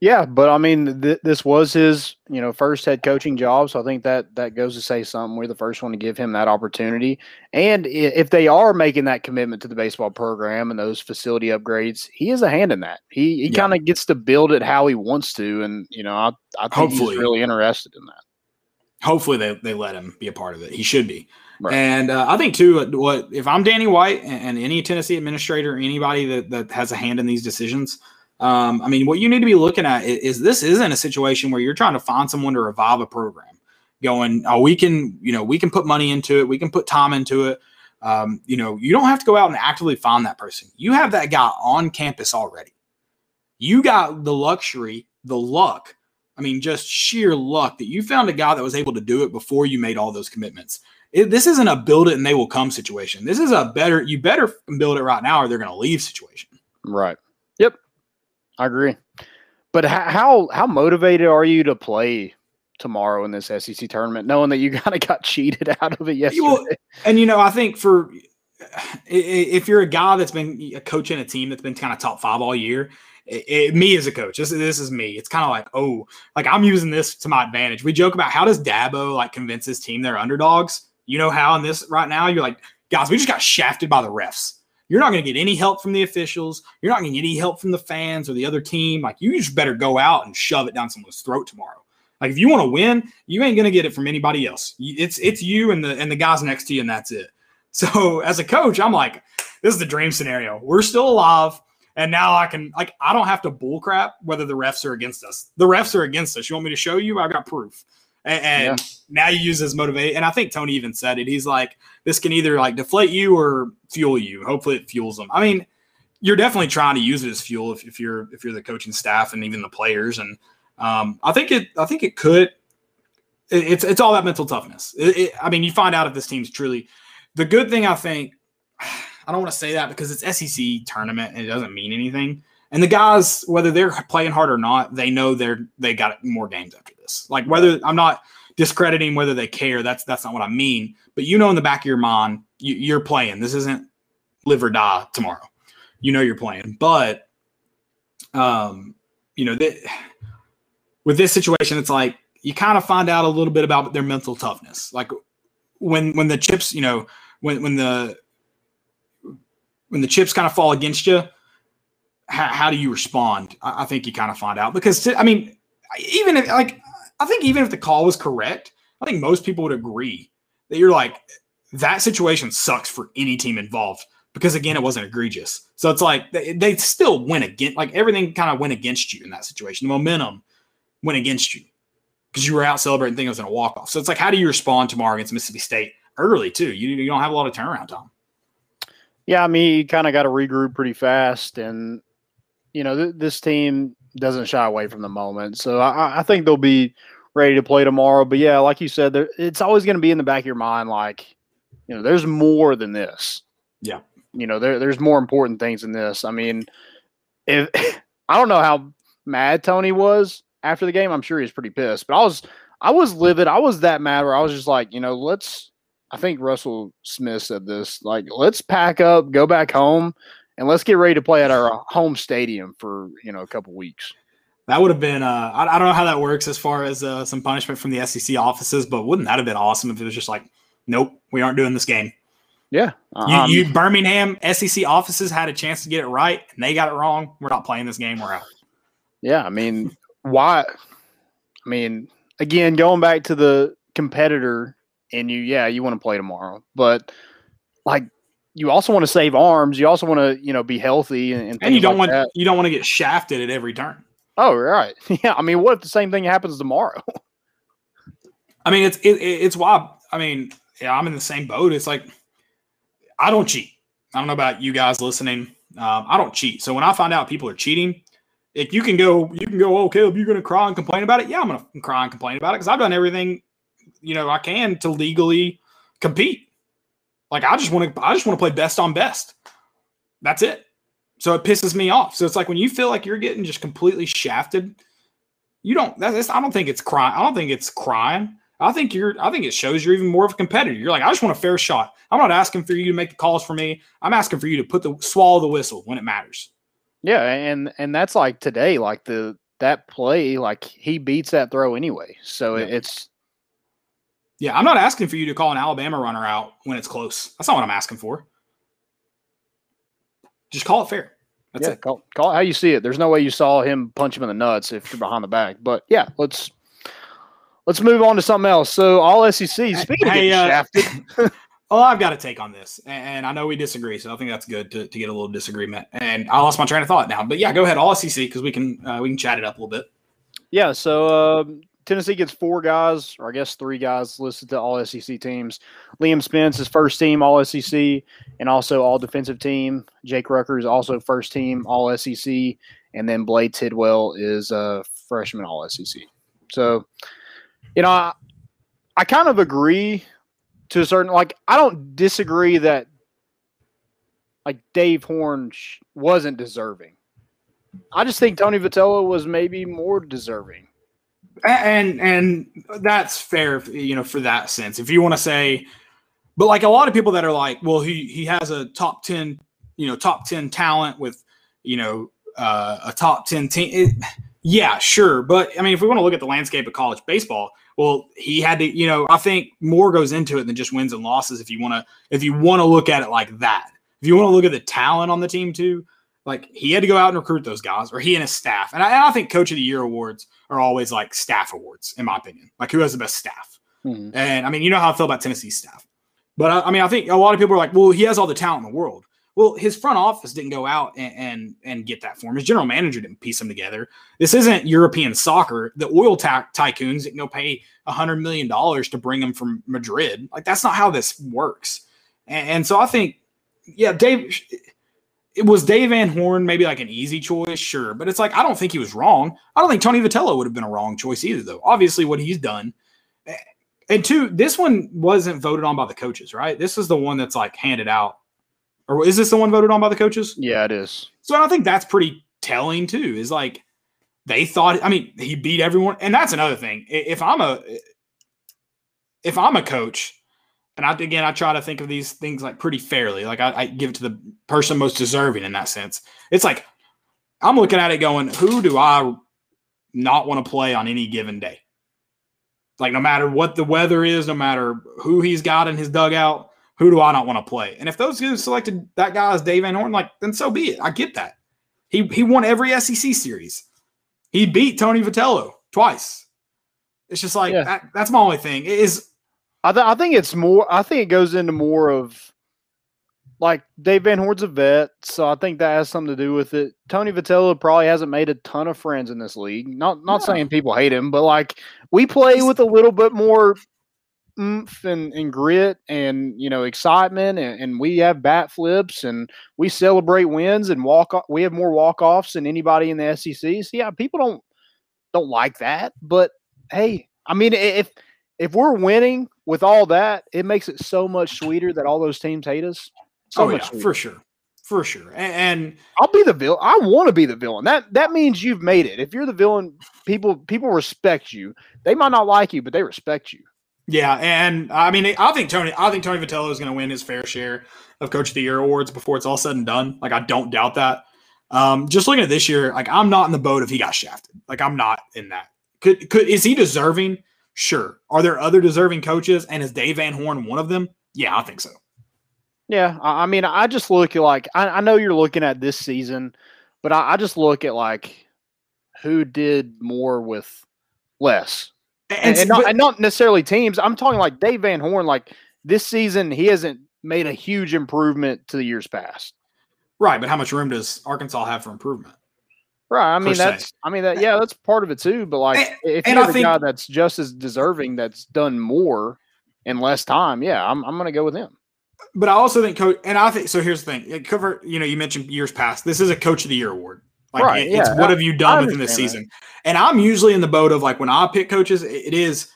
Yeah, but I mean, th- this was his, you know, first head coaching job, so I think that that goes to say something. We're the first one to give him that opportunity, and if they are making that commitment to the baseball program and those facility upgrades, he has a hand in that. He he yeah. kind of gets to build it how he wants to, and you know, I I think Hopefully. he's really interested in that. Hopefully, they they let him be a part of it. He should be. Right. And uh, I think too, what if I'm Danny White and, and any Tennessee administrator, anybody that that has a hand in these decisions um, I mean, what you need to be looking at is, is, this isn't a situation where you're trying to find someone to revive a program. Going, oh, we can, you know, we can put money into it, we can put time into it. Um, you know, you don't have to go out and actively find that person. You have that guy on campus already. You got the luxury, the luck. I mean, just sheer luck that you found a guy that was able to do it before you made all those commitments. It, this isn't a build it and they will come situation. This is a better, you better build it right now or they're going to leave situation. Right. I agree. But how how motivated are you to play tomorrow in this SEC tournament, knowing that you kind of got cheated out of it yesterday? Well, and you know, I think for if you're a guy that's been coaching a team that's been kind of top five all year, it, it, me as a coach, this, this is me. It's kind of like, oh, like I'm using this to my advantage. We joke about how does Dabo like convince his team they're underdogs? You know how in this right now, you're like, guys, we just got shafted by the refs. You're not going to get any help from the officials. You're not going to get any help from the fans or the other team. Like you just better go out and shove it down someone's throat tomorrow. Like if you want to win, you ain't going to get it from anybody else. It's it's you and the and the guys next to you, and that's it. So as a coach, I'm like, this is the dream scenario. We're still alive. And now I can like I don't have to bullcrap whether the refs are against us. The refs are against us. You want me to show you? I've got proof. And, and yeah. now you use as motivate. And I think Tony even said it. He's like, this can either like deflate you or fuel you. Hopefully it fuels them. I mean, you're definitely trying to use it as fuel if, if you're if you're the coaching staff and even the players. And um, I think it I think it could. It, it's it's all that mental toughness. It, it, I mean, you find out if this team's truly the good thing. I think I don't want to say that because it's SEC tournament and it doesn't mean anything. And the guys, whether they're playing hard or not, they know they're they got more games after this. Like whether I'm not discrediting whether they care. That's that's not what I mean. But you know, in the back of your mind, you, are playing. This isn't live or die tomorrow. You know you're playing, but um, you know that with this situation, it's like you kind of find out a little bit about their mental toughness. Like when when the chips, you know, when when the when the chips kind of fall against you, how, how do you respond? I, I think you kind of find out because I mean, even if like I think even if the call was correct, I think most people would agree that you're like that situation sucks for any team involved because again it wasn't egregious. So it's like they, still went against like everything kind of went against you in that situation. The momentum went against you. because you were out celebrating thinking it was in a walk off. So it's like, how do you respond tomorrow against Mississippi State early too? You, you don't have a lot of turnaround time. Yeah, I mean, you kind of got to regroup pretty fast, and you know th- this team doesn't shy away from the moment. So I, I think they'll be ready to play tomorrow. But yeah, like you said, there, it's always going to be in the back of your mind, like you know, there's more than this. Yeah, you know, there, there's more important things than this. I mean, if I don't know how mad Tony was after the game, I'm sure he's pretty pissed. But I was, I was livid. I was that mad where I was just like, you know, let's. I think Russell Smith said this. Like, let's pack up, go back home, and let's get ready to play at our home stadium for you know a couple weeks. That would have been. Uh, I, I, don't know how that works as far as uh, some punishment from the SEC offices, but wouldn't that have been awesome if it was just like, nope, we aren't doing this game. Yeah, um, you, you, Birmingham SEC offices had a chance to get it right, and they got it wrong. We're not playing this game. We're out. Yeah, I mean, why? I mean, again, going back to the competitor, and you, yeah, you want to play tomorrow, but like, you also want to save arms. You also want to, you know, be healthy, and, and, and you don't like want that. you don't want to get shafted at every turn. Oh, right. Yeah. I mean, what if the same thing happens tomorrow? I mean, it's it, it's why. I mean, yeah, I'm in the same boat. It's like I don't cheat. I don't know about you guys listening. Um, I don't cheat. So when I find out people are cheating, if you can go, you can go, oh, Caleb, you're going to cry and complain about it. Yeah, I'm going to cry and complain about it because I've done everything, you know, I can to legally compete. Like I just want to, I just want to play best on best. That's it. So it pisses me off. So it's like when you feel like you're getting just completely shafted, you don't. That's, I don't think it's crying. I don't think it's crying. I think you're. I think it shows you're even more of a competitor. You're like, I just want a fair shot. I'm not asking for you to make the calls for me. I'm asking for you to put the swallow the whistle when it matters. Yeah, and and that's like today, like the that play, like he beats that throw anyway. So yeah. it's yeah. I'm not asking for you to call an Alabama runner out when it's close. That's not what I'm asking for. Just call it fair. That's yeah, it. Call, call it how you see it. There's no way you saw him punch him in the nuts if you're behind the back. But yeah, let's let's move on to something else. So all SEC. Speaking hey, of uh, shafted. well, I've got a take on this, and I know we disagree, so I think that's good to, to get a little disagreement. And I lost my train of thought now, but yeah, go ahead, all SEC because we can uh, we can chat it up a little bit. Yeah, so um, Tennessee gets four guys, or I guess three guys listed to all SEC teams. Liam Spence is first team All SEC and also all defensive team. Jake Rucker is also first team All SEC, and then Blade Tidwell is a freshman All SEC. So, you know, I, I kind of agree to a certain like I don't disagree that like Dave Horn wasn't deserving. I just think Tony Vitello was maybe more deserving and and that's fair you know for that sense. If you want to say but like a lot of people that are like well he he has a top 10 you know top 10 talent with you know uh, a top 10 team it, yeah sure. But i mean if we want to look at the landscape of college baseball well he had to you know i think more goes into it than just wins and losses if you want to if you want to look at it like that. If you want to look at the talent on the team too like he had to go out and recruit those guys, or he and his staff. And I, and I think Coach of the Year awards are always like staff awards, in my opinion. Like who has the best staff? Mm-hmm. And I mean, you know how I feel about Tennessee's staff. But I, I, mean, I think a lot of people are like, well, he has all the talent in the world. Well, his front office didn't go out and, and, and get that for him. His general manager didn't piece them together. This isn't European soccer. The oil ta- tycoons didn't go pay hundred million dollars to bring him from Madrid. Like that's not how this works. And, and so I think, yeah, Dave it was Dave Van Horn maybe like an easy choice, sure, but it's like I don't think he was wrong. I don't think Tony Vitello would have been a wrong choice either, though. Obviously, what he's done, and two, this one wasn't voted on by the coaches, right? This is the one that's like handed out, or is this the one voted on by the coaches? Yeah, it is. So I think that's pretty telling too. Is like they thought. I mean, he beat everyone, and that's another thing. If I'm a if I'm a coach and I, again, I try to think of these things like pretty fairly. Like I, I, give it to the person most deserving in that sense. It's like I'm looking at it going, who do I not want to play on any given day? Like no matter what the weather is, no matter who he's got in his dugout, who do I not want to play? And if those who selected that guy as Dave Van Horn, like then so be it. I get that. He he won every SEC series. He beat Tony Vitello twice. It's just like yeah. that, that's my only thing. Is I, th- I think it's more. I think it goes into more of like Dave Van Horn's a vet, so I think that has something to do with it. Tony Vitello probably hasn't made a ton of friends in this league. Not not No. saying people hate him, but like we play with a little bit more oomph and, and grit and you know excitement and, and we have bat flips and we celebrate wins and walk off we have more walk offs than anybody in the SEC. So yeah, people don't don't like that. But hey, I mean if if we're winning with all that, it makes it so much sweeter that all those teams hate us. So oh much yeah, sweeter. for sure, for sure. A- And, I'll be the villain. I want to be the villain. That that means you've made it. If you're the villain, people people respect you. They might not like you, but they respect you. yeah, and I mean, I think Tony, I think Tony Vitello is going to win his fair share of Coach of the Year awards before it's all said and done. Like I don't doubt that. Um, just looking at this year, like I'm not in the boat if he got shafted. Like I'm not in that. Could could is he deserving? Sure. Are there other deserving coaches? And is Dave Van Horn one of them? Yeah, I think so. Yeah, I, mean, I just look at like I, I know you're looking at this season, but I, I just look at like who did more with less, and, and, not, but- and not necessarily teams. I'm talking like Dave Van Horn. Like this season, he hasn't made a huge improvement to the years past. right, but how much room does Arkansas have for improvement? Right. I mean, se. that's, I mean, that, yeah, that's part of it too. But like, And- if you're I the think- guy that's just as deserving, that's done more in less time, yeah, I'm, I'm going to go with him. But I also think coach, and I think so. Here's the thing: cover, you know, you mentioned years past. This is a Coach of the Year award. Like Right, it- it's yeah, what have you done I within this understand that. season? And I'm usually in the boat of like when I pick coaches, it- it is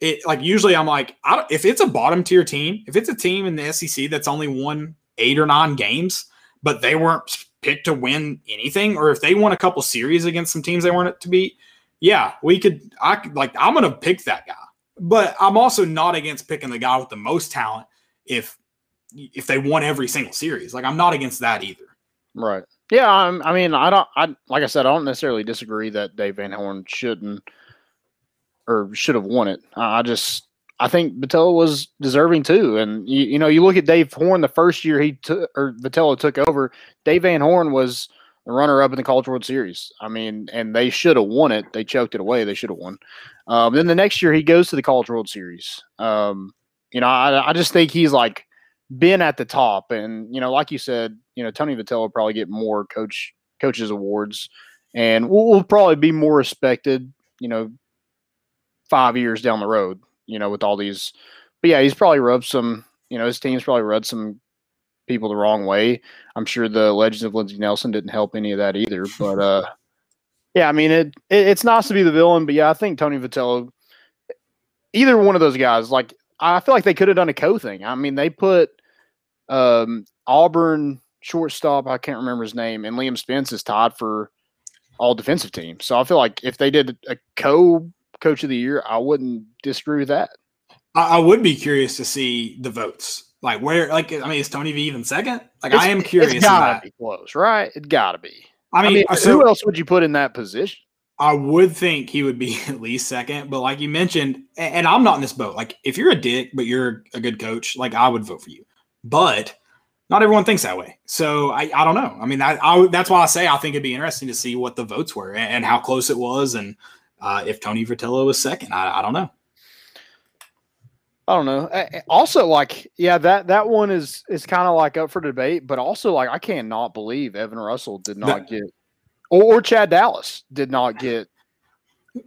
it like usually I'm like, I don't, if it's a bottom tier team, if it's a team in the SEC that's only won eight or nine games, but they weren't picked to win anything, or if they won a couple series against some teams they weren't to beat, yeah, we could. I like I'm gonna pick that guy, but I'm also not against picking the guy with the most talent if if they won every single series. Like I'm not against that either. Right. Yeah. I'm, I mean, I don't, I, like I said, I don't necessarily disagree that Dave Van Horn shouldn't or should have won it. I just, I think Vitello was deserving too. And you, you know, you look at Dave Horn the first year he took or Vitello took over, Dave Van Horn was the runner up in the College World Series. I mean, and they should have won it. They choked it away. They should have won. Um, then the next year he goes to the College World Series. Um, you know, I, I just think he's like been at the top, and you know, like you said, you know, Tony Vitello will probably get more coach coaches awards, and will, will probably be more respected. You know, five years down the road. You know, with all these, but yeah, he's probably rubbed some. You know, his team's probably rubbed some people the wrong way. I'm sure the Legends of Lindsey Nelson didn't help any of that either. But uh, yeah, I mean, it, it it's nice to be the villain, but yeah, I think Tony Vitello, either one of those guys, like I feel like they could have done a co thing. I mean, they put um, Auburn shortstop, I can't remember his name, and Liam Spence is tied for all defensive team. So I feel like if they did a co coach of the year, I wouldn't disagree with that. I, I would be curious to see the votes. Like where, like I mean, is Tony V even second? Like It's- I am curious. It's gotta be close, right? It gotta be. I I mean, mean, uh, who else would you put in that position? I would think he would be at least second. But like you mentioned, a- and I'm not in this boat. Like if you're a dick but you're a good coach, like I would vote for you. But not everyone thinks that way. So I, I don't know. I mean, I, I that's why I say I think it'd be interesting to see what the votes were and, and how close it was, and uh, if Tony Vitello was second. I, I don't know. I don't know. Also, like, yeah, that that one is is kind of like up for debate, but also like I cannot believe Evan Russell did not get, or, or Chad Dallas did not get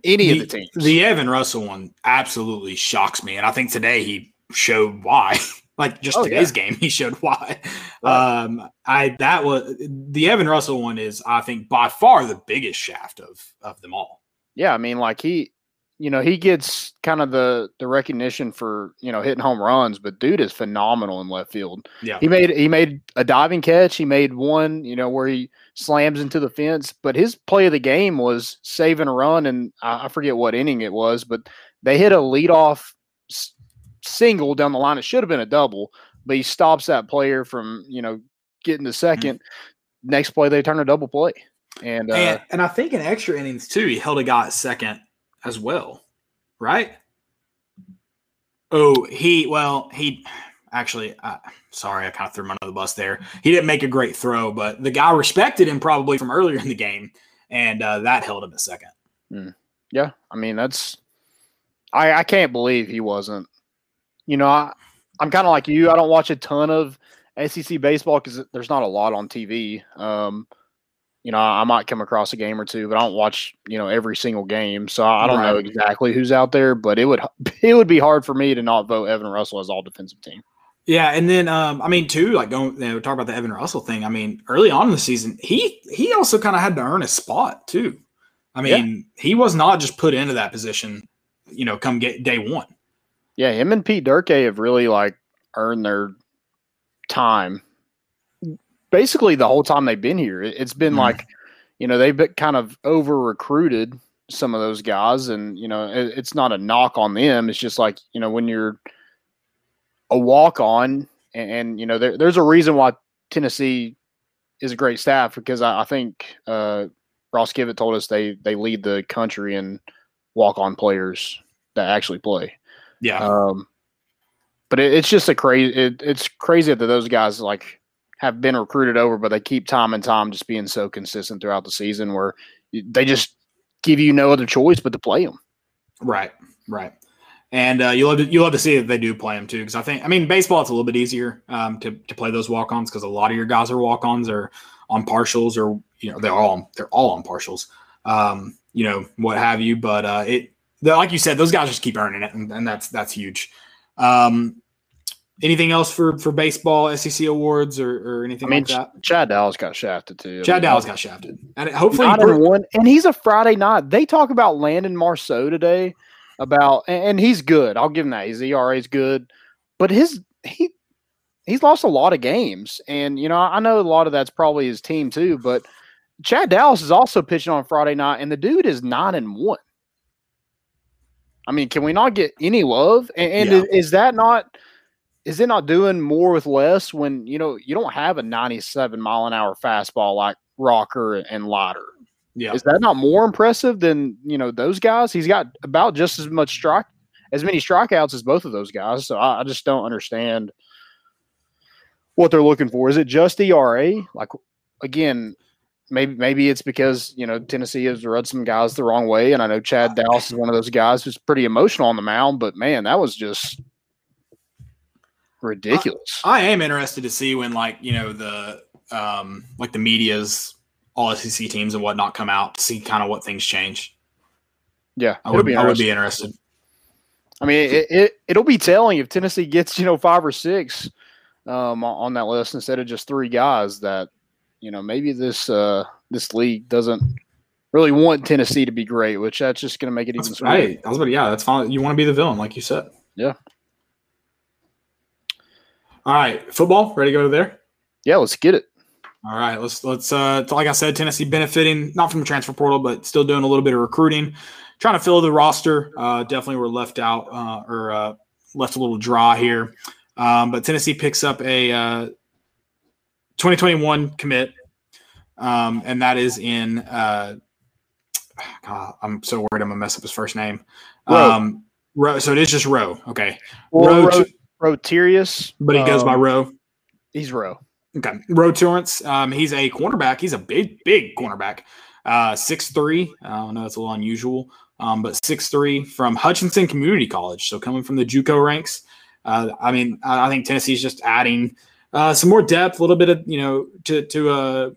any of the teams. The Evan Russell one absolutely shocks me, and I think today he showed why. like just Oh, today's game, he showed why. Right. Um, I that was the Evan Russell one is I think by far the biggest shaft of of them all. Yeah, I mean, like he, you know, he gets kind of the the recognition for you know hitting home runs, but dude is phenomenal in left field. Yeah, He made he made a diving catch. He made one, you know, where he slams into the fence. But his play of the game was saving a run, and I, forget what inning it was, but they hit a leadoff s- single down the line. It should have been a double, but he stops that player from you know getting to mm-hmm. 2nd Next play, they turn a double play, and, uh, and and I think in extra innings too, he held a guy at second as well, right? Oh, he well he actually uh, sorry I kind of threw him under the bus there. He didn't make a great throw, but the guy respected him probably from earlier in the game, and uh, that held him at second. Yeah, I mean that's I I can't believe he wasn't. You know, I I'm kind of like you. I don't watch a ton of SEC baseball because there's not a lot on TV. Um, you know, I might come across a game or two, but I don't watch you know every single game, so I don't know exactly who's out there. But it would it would be hard for me to not vote Evan Russell as all defensive team. Yeah, and then um, I mean, too, like going, you know, talk about the Evan Russell thing. I mean, early on in the season, he he also kind of had to earn a spot too. I Yeah. mean, he was not just put into that position, you know, come get day one. Yeah, him and Pete Derkay have really like earned their time. Basically, the whole time they've been here, It- it's been Mhm. like, you know, they've been kind of over recruited some of those guys, and you know, it, it's not a knock on them. It's just like you know, when you're a walk on, and, and you know, there, there's a reason why Tennessee is a great staff because I, I think uh, Ross Kivett told us they they lead the country in walk on players that actually play. Yeah, Um, but it, it's just a crazy. It, it's crazy that those guys like have been recruited over, but they keep time and time just being so consistent throughout the season, where they just give you no other choice but to play them. right, right. And uh, you love to you love to see that they do play them too, because I think I mean baseball it's a little bit easier um, to to play those walk ons because a lot of your guys are walk ons or on partials or you know they're all they're all on partials, um, you know what have you. But uh, it like you said, those guys just keep earning it, and, and that's that's huge. Um, anything else for for baseball SEC awards or, or anything I mean, like that? Chad Dallas got shafted too. I Chad mean, Dallas got shafted, and hopefully, not in one, and he's a Friday night. They talk about Landon Marceaux today about, and, and he's good. I'll give him that. His ERA is good, but his he he's lost a lot of games, and you know I know a lot of that's probably his team too. But Chad Dallas is also pitching on Friday night, and the dude is nine and one. I mean, can we not get any love? And, and Yeah. is, is that not? Is it not doing more with less when you know you don't have a ninety-seven mile an hour fastball like Rocker and Leiter? yeah, Is that not more impressive than you know those guys? He's got about just as much strike, as many strikeouts as both of those guys. So I, I just don't understand what they're looking for. Is it just ERA? Like again, maybe maybe it's because you know Tennessee has run some guys the wrong way, and I know Chad Dallas is one of those guys who's pretty emotional on the mound. But man, that was just ridiculous. I am interested to see when like you know the um like the media's all SEC teams and whatnot come out to see kind of what things change. yeah, I would be I would be interested. I mean, it, it it'll be telling if Tennessee gets you know five or six um, on that list instead of just three guys. That you know maybe this uh, this league doesn't really want Tennessee to be great, which that's just going to make it even sweeter. right. I was about to, yeah, that's fine. You want to be the villain, like you said. Yeah. All right, football. Ready to go to there? Yeah, let's get it. All right, let's let's uh like I said, Tennessee benefiting not from the transfer portal, but still doing a little bit of recruiting, trying to fill the roster. Uh, definitely were left out uh, or uh, left a little dry here. Um, but Tennessee picks up a uh, 2021 commit, um, and that is in. Uh, God, I'm so worried I'm gonna mess up his first name. Rowe. Um, Rowe. So it is just Rowe. Okay, Rowe, Ro- Rotirius, but he goes by um, Rowe. He's Rowe. Okay. Road Torrance. Um, he's a cornerback. He's a big, big cornerback. Uh, six three. I don't know that's a little unusual. Um, but six three from Hutchinson Community College. So coming from the JUCO ranks. Uh, I mean, I I think Tennessee's just adding uh, some more depth, a little bit of you know to to a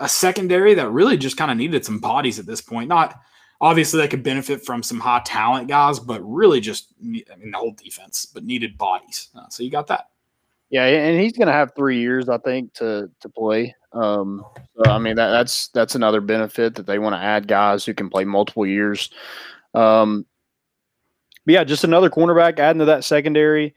a secondary that really just kind of needed some bodies at this point. Not obviously they could benefit from some high talent guys, but really just I mean the whole defense, but needed bodies. Uh, so you got that. Yeah, and he's going to have three years, I think, to to play. Um, so I mean, that, that's that's another benefit that they want to add guys who can play multiple years. Um, but yeah, just another cornerback adding to that secondary.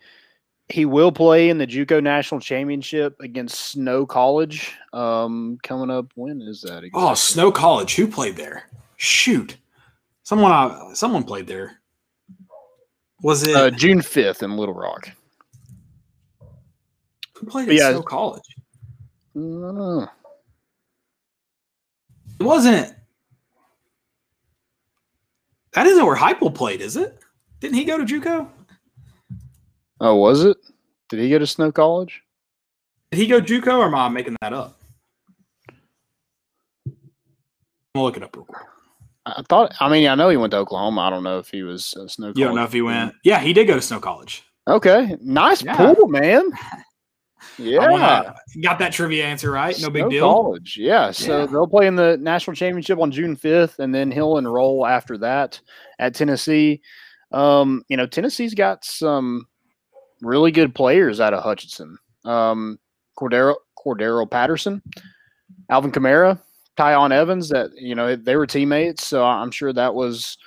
He will play in the JUCO national championship against Snow College. Um, coming up, when is that? Oh. Snow College. Who played there? Shoot, someone. Uh, someone played there. Was it uh, June fifth in Little Rock. who played at yeah. Snow College? Uh, It wasn't. That isn't where Heupel played, is it? Didn't he go to JUCO? oh, was it? Did he go to Snow College? Did he go JUCO, or am I making that up? I'll look it up real quick. I thought. I mean, I know he went to Oklahoma. I don't know if he was uh, Snow. You don't know if he went. Yeah, he did go to Snow College. Okay, nice Yeah. pull, man. Yeah, got that trivia answer right. No big Snow deal. College, yeah. So Yeah. they'll play in the national championship on June fifth, and then he'll enroll after that at Tennessee. Um, you know, Tennessee's got some really good players out of Hutchinson. Um, Cordarrelle Cordarrelle Patterson, Alvin Kamara, Tiyon Evans. That you know they were teammates, so I'm sure that was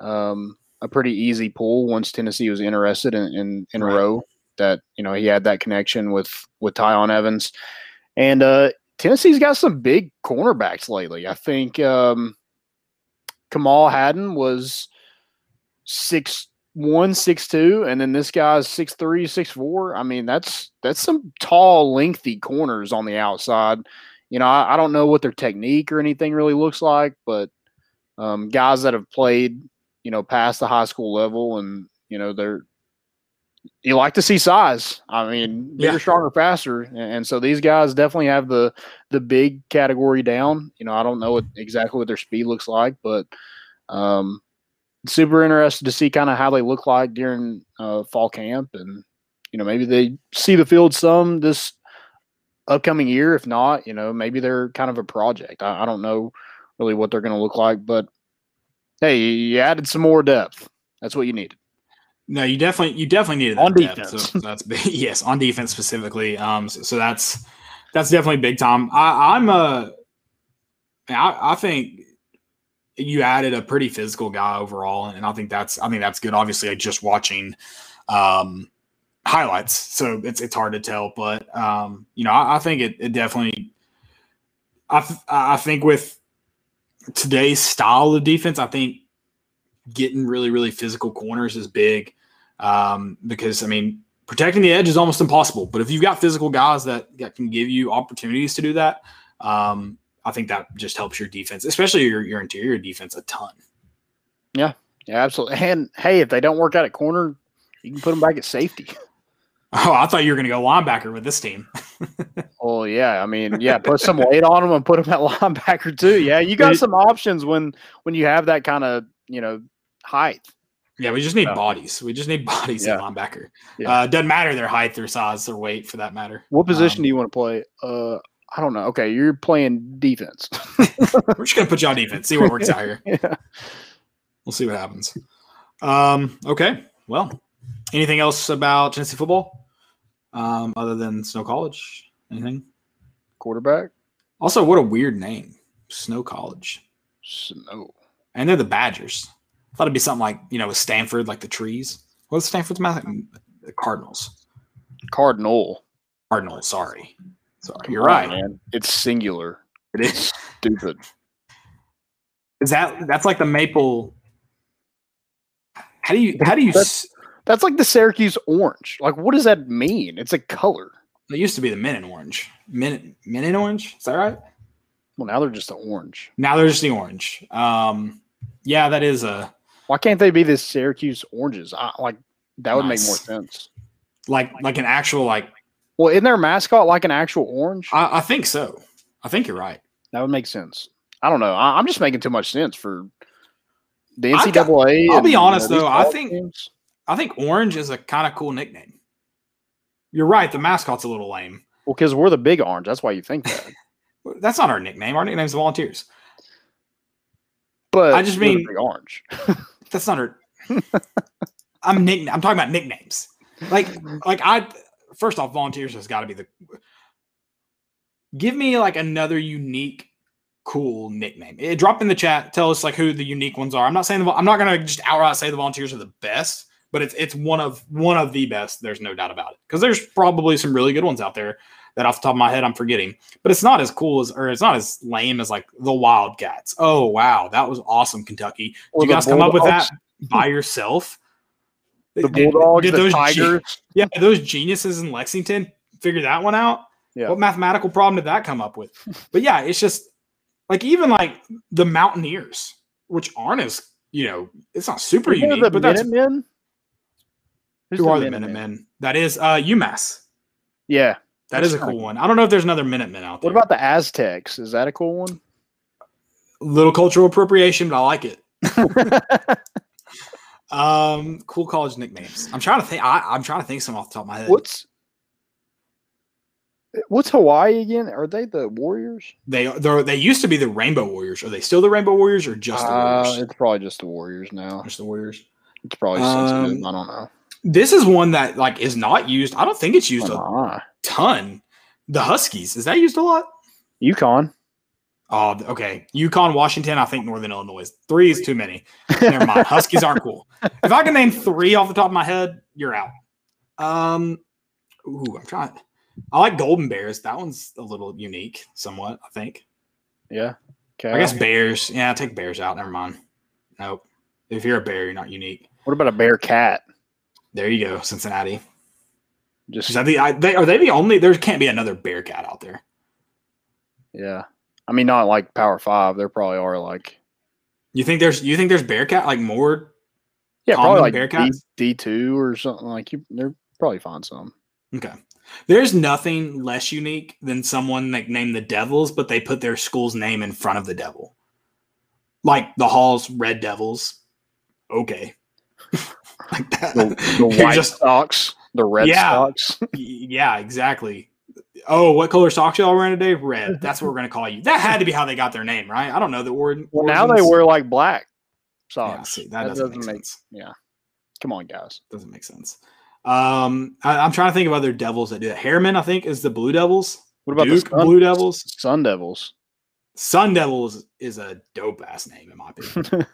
um, a pretty easy pull once Tennessee was interested in in, in Right. a row. That you know he had that connection with with Tiyon Evans, and uh, Tennessee's got some big cornerbacks lately. I think um, Kamal Hadden was six one, six two, and then this guy's six three, six four. I mean, that's that's some tall, lengthy corners on the outside. You know, I, I don't know what their technique or anything really looks like, but um, guys that have played, you know, past the high school level, and you know, they're you like to see size. I mean, bigger, Yeah. stronger, faster, and, and so these guys definitely have the the big category down. You know, I don't know what, exactly what their speed looks like, but um, super interested to see kind of how they look like during uh, fall camp, and you know, maybe they see the field some this upcoming year. If not, you know, maybe they're kind of a project. I, I don't know really what they're going to look like, but hey, you added some more depth. That's what you needed. No, you definitely you definitely needed that On depth, defense. So that's. Yes, on defense specifically. Um, so, so that's that's definitely big time. I, I'm a, I, I think you added a pretty physical guy overall, and I think that's I think that's good. Obviously, just watching um, highlights, so it's it's hard to tell, but um, you know, I, I think it, it definitely. I th- I think with today's style of defense, I think getting really really physical corners is big um, because I mean protecting the edge is almost impossible. But if you've got physical guys that, that can give you opportunities to do that, um, I think that just helps your defense, especially your your interior defense, a ton. Yeah, yeah, absolutely. And hey, if they don't work out at corner, you can put them back at safety. Oh, I thought you were going to go linebacker with this team. oh yeah, I mean, yeah, put some weight on them and put them at linebacker too. Yeah, you got some options when when you have that kind of you know height. Yeah, we just need bodies. We just need bodies Yeah. at linebacker. Yeah. Uh, doesn't matter their height, their size, their weight, for that matter. What position Um, do you want to play? Uh, I don't know. Okay, you're playing defense. We're just going to put you on defense, see what works out here. yeah. We'll see what happens. Um, okay. Well, anything else about Tennessee football um, other than Snow College? Anything? Quarterback, Also, what a weird name, Snow College, Snow. and they're the Badgers. I thought it'd be something like you know, with Stanford, like the trees. What's Stanford's math? The Cardinals. Cardinal. Cardinal. Sorry, sorry. Come You're on, right. man. It's singular. It is. Stupid. Is that that's like the maple? How do you how do you? That's- That's like the Syracuse orange. Like, what does that mean? It's a color. It used to be the men in orange. Men men in orange. Is that right? Well, now they're just the orange. Now they're just the orange. Um, yeah, that is a Why can't they be the Syracuse oranges? I, like, that would make more sense. like like an actual like. Well, isn't their mascot like an actual orange? I, I think so. I think you're right. that would make sense. I don't know. I, I'm just making too much sense for the NCAA. I'll be and, you honest, though, I think-. I think orange is a kind of cool nickname. You're right. The mascot's a little lame. Well, because we're the big orange. That's why you think that. That's not our nickname. Our nickname's the Volunteers. But I just mean- big orange. That's not our. I'm nick. I'm talking about nicknames. Like like I. First off, Volunteers has got to be the. Give me like another unique, cool nickname. Eh, drop in the chat. Tell us like who the unique ones are. I'm not saying the. I'm not gonna just outright say the Volunteers are the best, but it's it's one of one of the best. There's no doubt about it. Because there's probably some really good ones out there that off the top of my head I'm forgetting. But it's not as cool as or it's not as lame as like the Wildcats. Oh wow, that was awesome, Kentucky. Did you guys come up with that by yourself? The Did- did- Bulldogs, did the those ge- Tigers. yeah, those geniuses in Lexington figure that one out. Yeah. What mathematical problem did that come up with? But yeah, it's just like even like the Mountaineers, which aren't as you know, it's not super Isn't unique, the but that's Minutemen? Who's who are the Minutemen? That is uh UMass. Yeah. That is a cool one. I don't know if there's another Minutemen out there. What about the Aztecs? Is that a cool one? little cultural appropriation? But I like it. Um, cool college nicknames. I'm trying to think. I, I'm trying to think some off the top of my head. What's What's Hawaii again? Are they the Warriors? They they they used to be the Rainbow Warriors. Are they still the Rainbow Warriors or just the Uh, Warriors? it's probably just the Warriors now. Just the Warriors. It's probably sensitive. Um, I don't know. This is one that like is not used. I don't think it's used Why a ton. The Huskies is that used a lot? UConn. Oh, okay. UConn, Washington. I think Northern Illinois. Three is too many. Never mind. Huskies aren't cool. If I can name three off the top of my head, you're out. Um, ooh, I'm trying. I like Golden Bears. That one's a little unique, somewhat. I think. Yeah. Okay. I guess Bears. Yeah, take Bears out. Never mind. Nope. If you're a bear, you're not unique. What about a bear cat? There you go, Cincinnati. Just that the? I, they are they the only? There can't be another Bearcat out there. yeah. I mean, not like Power Five. There probably are like You think there's? You think there's Bearcat like more? yeah, probably like Bearcats? D two or something like you. They're probably find some. Okay. There's nothing less unique than someone like named the Devils, but they put their school's name in front of the devil. Like the Hall's Red Devils. Okay. like that. The, the White just- Sox, the Red Yeah. Sox. yeah, exactly. Oh, what color socks y'all wearing today? Red. That's what we're gonna call you. That had to be how they got their name, right? I don't know the word. Well, now they wear like black Yeah, socks. see, that, That doesn't, doesn't make, make- sense. Come on, guys. Doesn't make sense. Um, I, I'm trying to think of other devils that do that. Harriman, I think, is the Blue Devils. What about Duke the Sun, Blue Devils? Sun Devils? Sun Devils is a dope ass name in my opinion.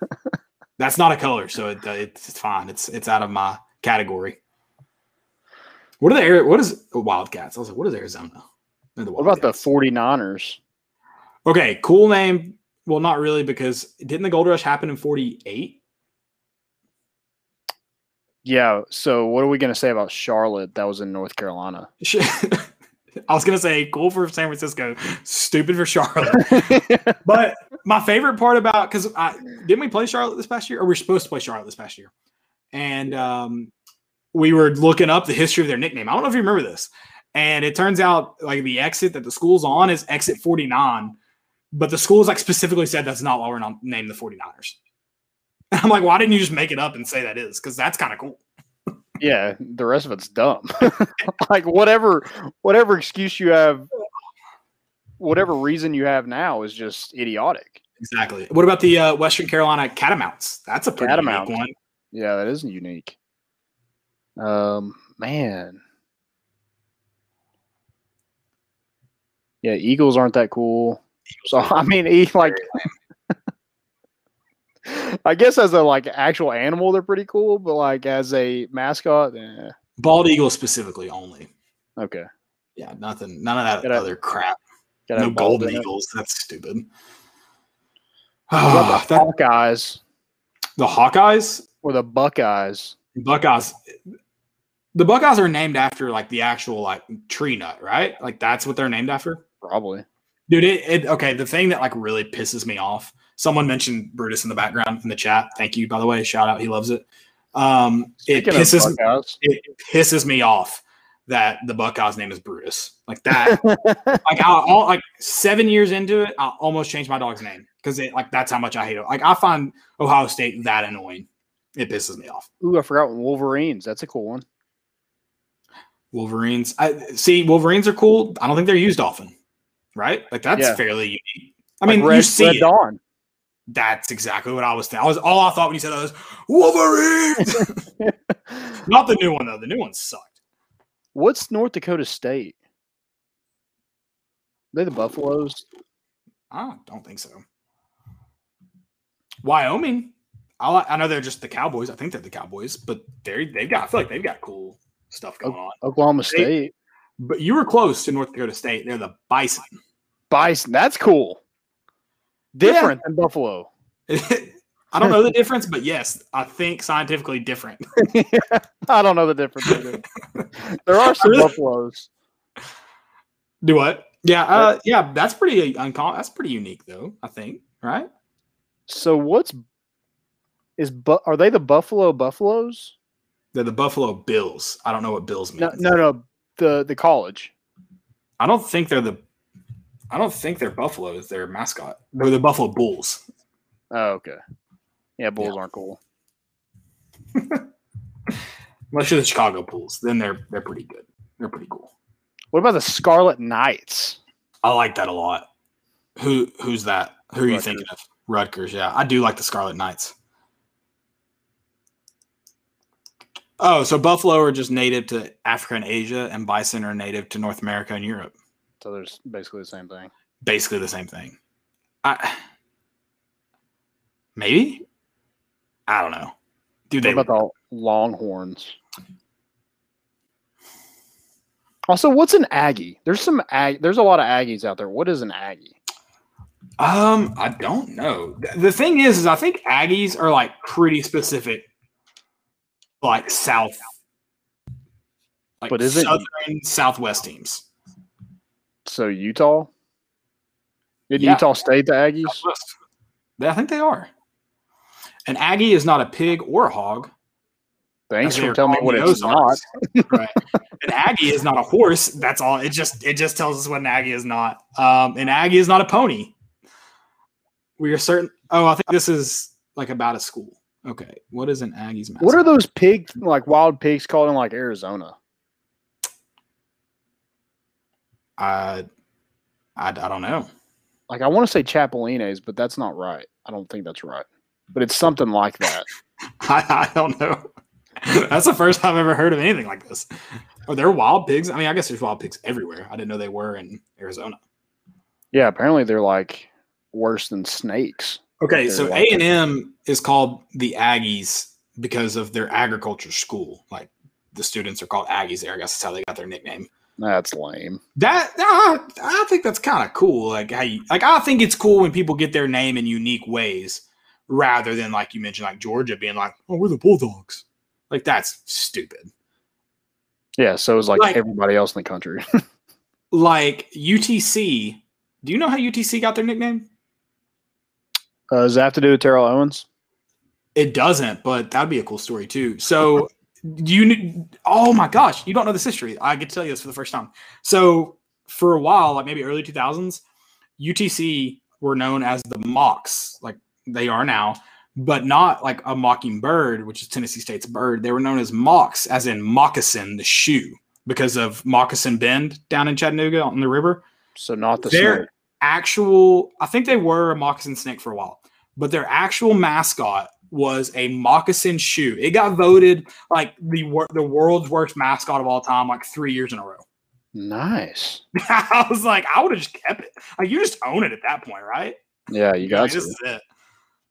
That's not a color, so it, uh, it's, fine. It's it's out of my category. What are the what is Wildcats? I was like, what is Arizona? The What about the Wildcats. 49ers? Okay, cool name. Well, not really because didn't the Gold Rush happen in '48? Yeah. So what are we going to say about Charlotte? That was in North Carolina. I was gonna say cool for San Francisco, stupid for Charlotte. But my favorite part about because I didn't we play Charlotte this past year, or we are supposed to play Charlotte this past year, and um, we were looking up the history of their nickname. I don't know if you remember this, and it turns out like the exit that the school's on is exit forty nine, but the school's like specifically said that's not why we're not named the 49ers. And I'm like, why didn't you just make it up and say that is? Because that's kind of cool. Yeah, the rest of it's dumb. like whatever whatever excuse you have, whatever reason you have now is just idiotic. Exactly. What about the uh, Western Carolina Catamounts? That's a pretty Catamount. unique one. Yeah, that is unique. Um, man. Yeah, Eagles aren't that cool. So I mean, like, I guess as a like actual animal, they're pretty cool. But like as a mascot, eh, Bald eagle specifically only. okay. Yeah, nothing. None of that Gotta- other crap. No golden eagles. That's stupid. Ah, the that, Hawkeyes the Hawkeyes, or the Buckeyes? Buckeyes. The Buckeyes are named after like the actual like tree nut, right? Like that's what they're named after. Probably. Dude, it, it okay. The thing that like really pisses me off. Someone mentioned Brutus in the background in the chat. Thank you, by the way. Shout out. He loves it. Um, it Speaking pisses Buckeyes, it pisses me off that the Buckeyes name is Brutus. Like that. like I'll, I'll like seven years into it, I almost changed my dog's name because it like that's how much I hate it. Like I find Ohio State that annoying. It pisses me off. Ooh, I forgot Wolverines. That's a cool one. Wolverines. I see Wolverines are cool. I don't think they're used often, right? Like that's Yeah. fairly unique. I Like mean, Red, you see Red it. Dawn. That's exactly what I was thinking. I was all I thought when you said that was Wolverines. Not the new one though. The new one sucked. What's North Dakota State? they the Buffaloes? I don't think so. Wyoming. I, I know they're just the Cowboys. I think they're the Cowboys, but they're they've got. I feel like they've got cool stuff going on. Oklahoma State. State. But you were close to North Dakota State. They're the Bison. Bison. That's cool. Different than Buffalo. I don't know the difference, but yes, I think scientifically different. I don't know the difference. either. there are some Really? Buffaloes. Do what? Yeah, uh, yeah, that's pretty uncommon. That's pretty unique, though. I think, right? So what's is bu- are they the Buffalo Buffaloes? They're the Buffalo Bills. I don't know what Bills mean. No, no, no. The the college. I don't think they're the. I don't think they're Buffaloes. Their mascot. They're the Buffalo Bulls. Oh, okay. Yeah, Bulls aren't cool. Unless you're the Chicago Bulls, then they're they're pretty good. They're pretty cool. What about the Scarlet Knights? I like that a lot. Who who's that? Who are you thinking of? Rutgers, yeah. I do like the Scarlet Knights. Oh, so buffalo are just native to Africa and Asia, and bison are native to North America and Europe. So there's basically the same thing. Basically the same thing. I maybe I don't know. Do they? What about the Longhorns? Also, what's an Aggie? There's some ag. There's a lot of Aggies out there. What is an Aggie? Um, I don't know. The thing is, is I think Aggies are like pretty specific, like South, like But is it- Southern Southwest teams. So Utah? Did Yeah. Utah State the Aggies? I think they are. An Aggie is not a pig or a hog. Thanks for telling me what it's not. Right. An Aggie is not a horse. That's all. It just it just tells us what an Aggie is not. Um, an Aggie is not a pony. We are certain. Oh, I think this is like about a school. Okay, what is an Aggie's mascot? What are those pig like wild pigs called in like Arizona? I, I, I don't know. Like I want to say chapulines, but that's not right. I don't think that's right. But it's something like that. I, I don't know. That's the first time I've ever heard of anything like this. Are there wild pigs? I mean, I guess there's wild pigs everywhere. I didn't know they were in Arizona. Yeah, apparently they're like worse than snakes. Okay, so A and M is called the Aggies because of their agriculture school. Like the students are called Aggies there. I guess that's how they got their nickname. That's lame. That I, I think that's kind of cool. Like how you like I think it's cool when people get their name in unique ways rather than like you mentioned like Georgia being like, oh, we're the Bulldogs. Like that's stupid. Yeah, so is like, Like- everybody else in the country. Like UTC. Do you know how UTC got their nickname? Uh, does that have to do with Terrell Owens? It doesn't, but that'd be a cool story too. So you, oh my gosh, you don't know this history. I get to tell you this for the first time. So for a while, like maybe early two thousands, UTC were known as the Mocs, like they are now, but not like a mockingbird, which is Tennessee State's bird. They were known as Mocs, as in moccasin, the shoe, because of Moccasin Bend down in Chattanooga on the river So not the their snake. actual i think they were a moccasin snake for a while but their actual mascot was a moccasin shoe. It got voted like the the world's worst mascot of all time like three years in a row. Nice. i was like i would have just kept it. Like you just own it at that point right? Yeah, you got Like, this is it.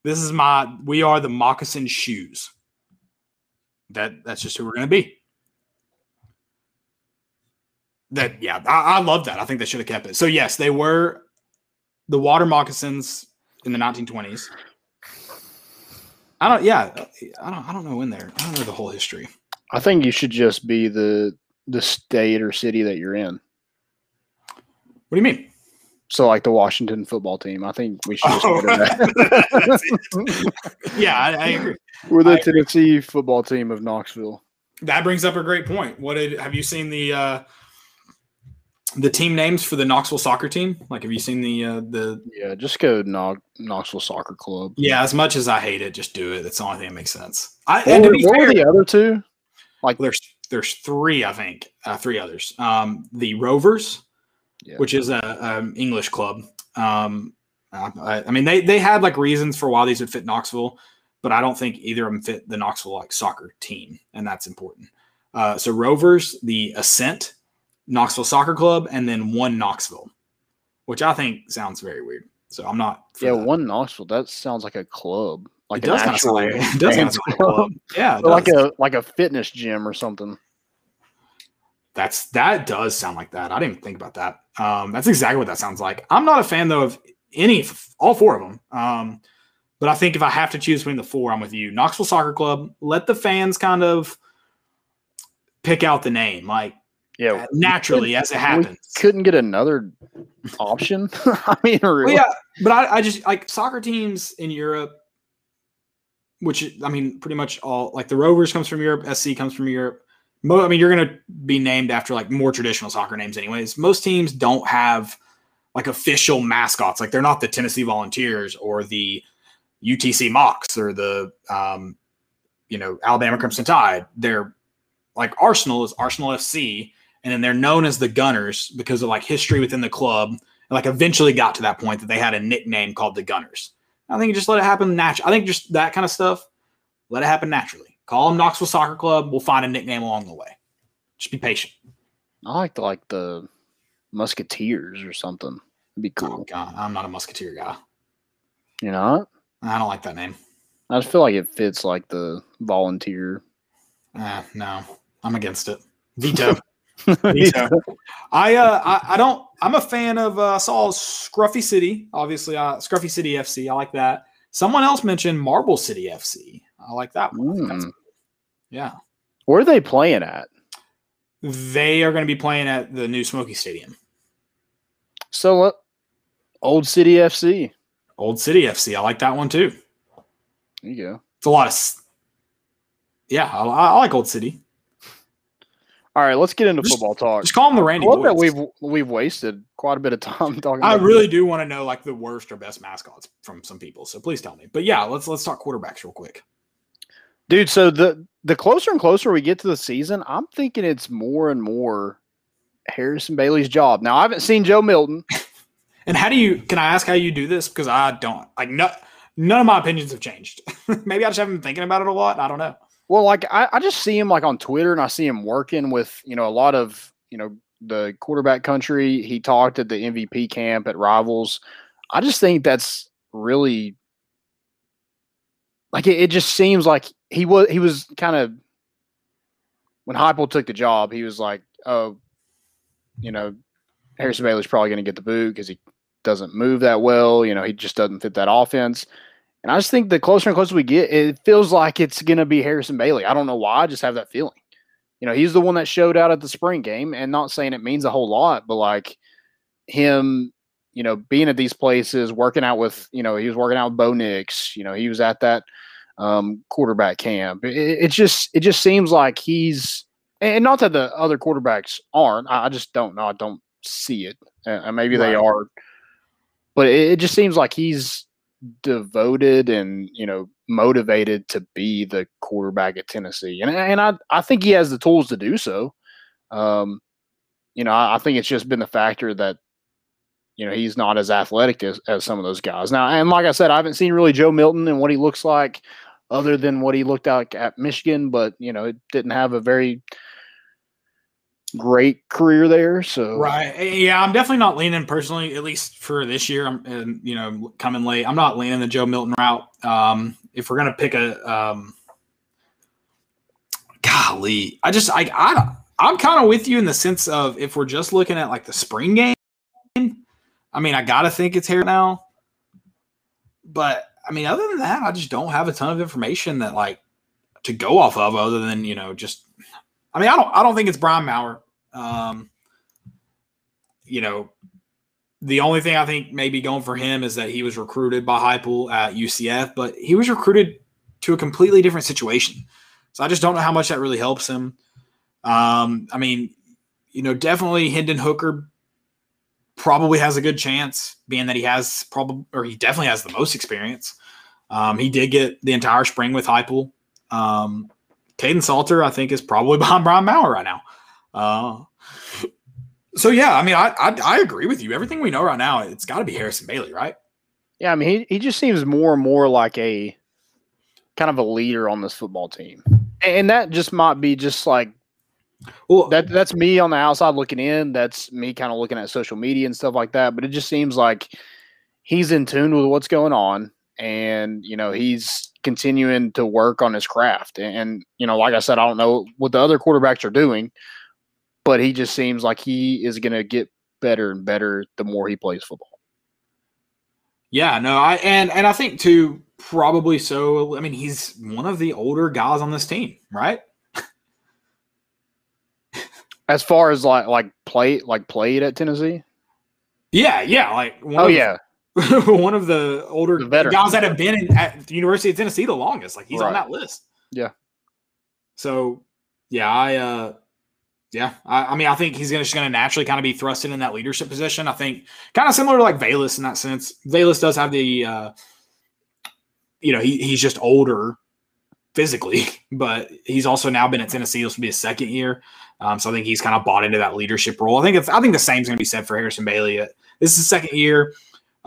This is my we are the moccasin shoes. That that's just who we're gonna be. That yeah I, I love that. I think they should have kept it. So yes they were the water moccasins in the 1920s i don't yeah i don't i don't know when there i don't know the whole history I think you should just be the the state or city that you're in. what do you mean So like the Washington football team. I think we should just Oh, that. yeah I, I agree We're I the agree. Tennessee football team of Knoxville. that brings up a great point what did have you seen the uh the team names for the knoxville soccer team like have you seen the uh the Yeah, just go Nog- Knoxville Soccer Club. Yeah, as much as I hate it, just do it. That's the only thing that makes sense. I, What, and to be what fair, the other two? Like there's there's three, I think, uh, three others. Um, the Rovers, Yeah. which is a um, English club. Um, I, I mean, they they had like reasons for why these would fit Knoxville, but I don't think either of them fit the Knoxville like soccer team, and that's important. Uh, so Rovers, the Ascent, Knoxville Soccer Club, and then one Knoxville, which I think sounds very weird. So I'm not. yeah, that. one Knoxville. That sounds like a club. Like it does kind of sound like it does kind of fans sound like a club. Yeah, like a like a fitness gym or something. That's that does sound like that. I didn't even think about that. Um, that's exactly what that sounds like. I'm not a fan though of any, all four of them. Um, but I think if I have to choose between the four, I'm with you. Knoxville Soccer Club. Let the fans kind of pick out the name, like Yeah, naturally as it we happens. couldn't get another option. I mean, Well, really. yeah, but I, I just like soccer teams in Europe, which I mean, pretty much all like the Rovers comes from Europe, SC comes from Europe. Mo, I mean, you're going to be named after like more traditional soccer names, anyways. Most teams don't have like official mascots. Like they're not the Tennessee Volunteers or the UTC Mocs or the um, you know Alabama Crimson Tide. They're like Arsenal is Arsenal FC, and then they're known as the Gunners because of like history within the club. And like eventually got to that point that they had a nickname called the Gunners. I think just let it happen naturally. I think just that kind of stuff, let it happen naturally. Call them Knoxville Soccer Club. We'll find a nickname along the way. Just be patient. I like the, like the Musketeers or something. It'd be Oh cool. God, I'm not a Musketeer guy. You know, I don't like that name. I just feel like it fits like the volunteer. Uh, no, I'm against it. Veto. Veto. I uh I, I don't I'm a fan of uh I saw Scruffy City, obviously uh Scruffy City FC. I like that. Someone else mentioned Marble City FC. I like that one. I think that's- Mm. yeah. Where are they playing at? They are going to be playing at the new Smoky Stadium. So what? Old City FC. Old City FC. I like that one too. There you go. It's a lot of Yeah, I, I like Old City. All right, let's get into Just- football talk. Just call them the I Randy love that we've we've wasted quite a bit of time talking. I really do want to know like the worst or best mascots from some people. So please tell me. But yeah, let's let's talk quarterbacks real quick. dude. So the the closer and closer we get to the season, I'm thinking it's more and more Harrison Bailey's job. Now I haven't seen Joe Milton. And how do you? Can I ask how you do this? Because I don't like no, none of my opinions have changed. Maybe I just haven't been thinking about it a lot. I don't know. Well, like I, I just see him like on Twitter and I see him working with, you know, a lot of, you know, the quarterback country. He talked at the MVP camp at Rivals. I just think that's really like it, it just seems like he was he was kind of when Heupel took the job, he was like, Oh, you know, Harrison Bailey's probably gonna get the boot because he doesn't move that well, you know, he just doesn't fit that offense. And I just think the closer and closer we get, it feels like it's going to be Harrison Bailey. I don't know why. I just have that feeling. You know, he's the one that showed out at the spring game, and not saying it means a whole lot, but like him, you know, being at these places, working out with, you know, he was working out with Bo Nix. You know, he was at that um, quarterback camp. It, it just, it just seems like he's, and not that the other quarterbacks aren't. I just don't know. I don't see it. Uh, and maybe they are, but it, it just seems like he's devoted and you know motivated to be the quarterback at Tennessee, and and I I think he has the tools to do so. Um, you know, I, I think it's just been the factor that you know he's not as athletic as, as some of those guys now. And like I said, I haven't seen really Joe Milton and what he looks like, other than what he looked like at Michigan. But you know, it didn't have a very great career there. So Right. Eh, Yeah, I'm definitely not leaning personally, at least for this year. I'm, and you know, coming late. I'm not leaning the Joe Milton route. Um, if we're gonna pick a, um, golly, I just, I, I, I'm kind of with you in the sense of if we're just looking at like the spring game. I mean, I gotta think it's here now. But I mean, other than that, I just don't have a ton of information that like to go off of, other than you know, just. I mean, I don't, I don't think it's Brian Maurer. Um, you know, the only thing I think maybe going for him is that he was recruited by Heupel at UCF, but he was recruited to a completely different situation. So I just don't know how much that really helps him. Um, I mean, you know, definitely Hendon Hooker probably has a good chance, being that he has probably or he definitely has the most experience. Um, he did get the entire spring with Heupel. Um, Kaidon Salter, I think, is probably behind Brian Maurer right now. Uh, so yeah, I mean, I, I I agree with you. Everything we know right now, it's got to be Harrison Bailey, right? Yeah, I mean, he, he just seems more and more like a kind of a leader on this football team. And that just might be just like Well, that that's me on the outside looking in. That's me kind of looking at social media and stuff like that. But it just seems like he's in tune with what's going on and you know, he's continuing to work on his craft. And, you know, like I said, I don't know what the other quarterbacks are doing, but he just seems like he is gonna get better and better the more he plays football. yeah, no, I and and I think too, probably so. I mean, he's one of the older guys on this team, right? As far as like like play like played at Tennessee. Yeah, yeah, like one Oh of, yeah, one of the older The guys that have been in, at the University of Tennessee the longest. Like he's on that list. Yeah. So, yeah, I, uh, yeah, I, I mean, I think he's gonna, just going to naturally kind of be thrusted in that leadership position. I think kind of similar to like Velus in that sense. Velus does have the, uh, you know, he, he's just older physically, but he's also now been at Tennessee. This will be his second year. Um, so I think he's kind of bought into that leadership role. I think it's, I think the same is going to be said for Harrison Bailey. This is the second year.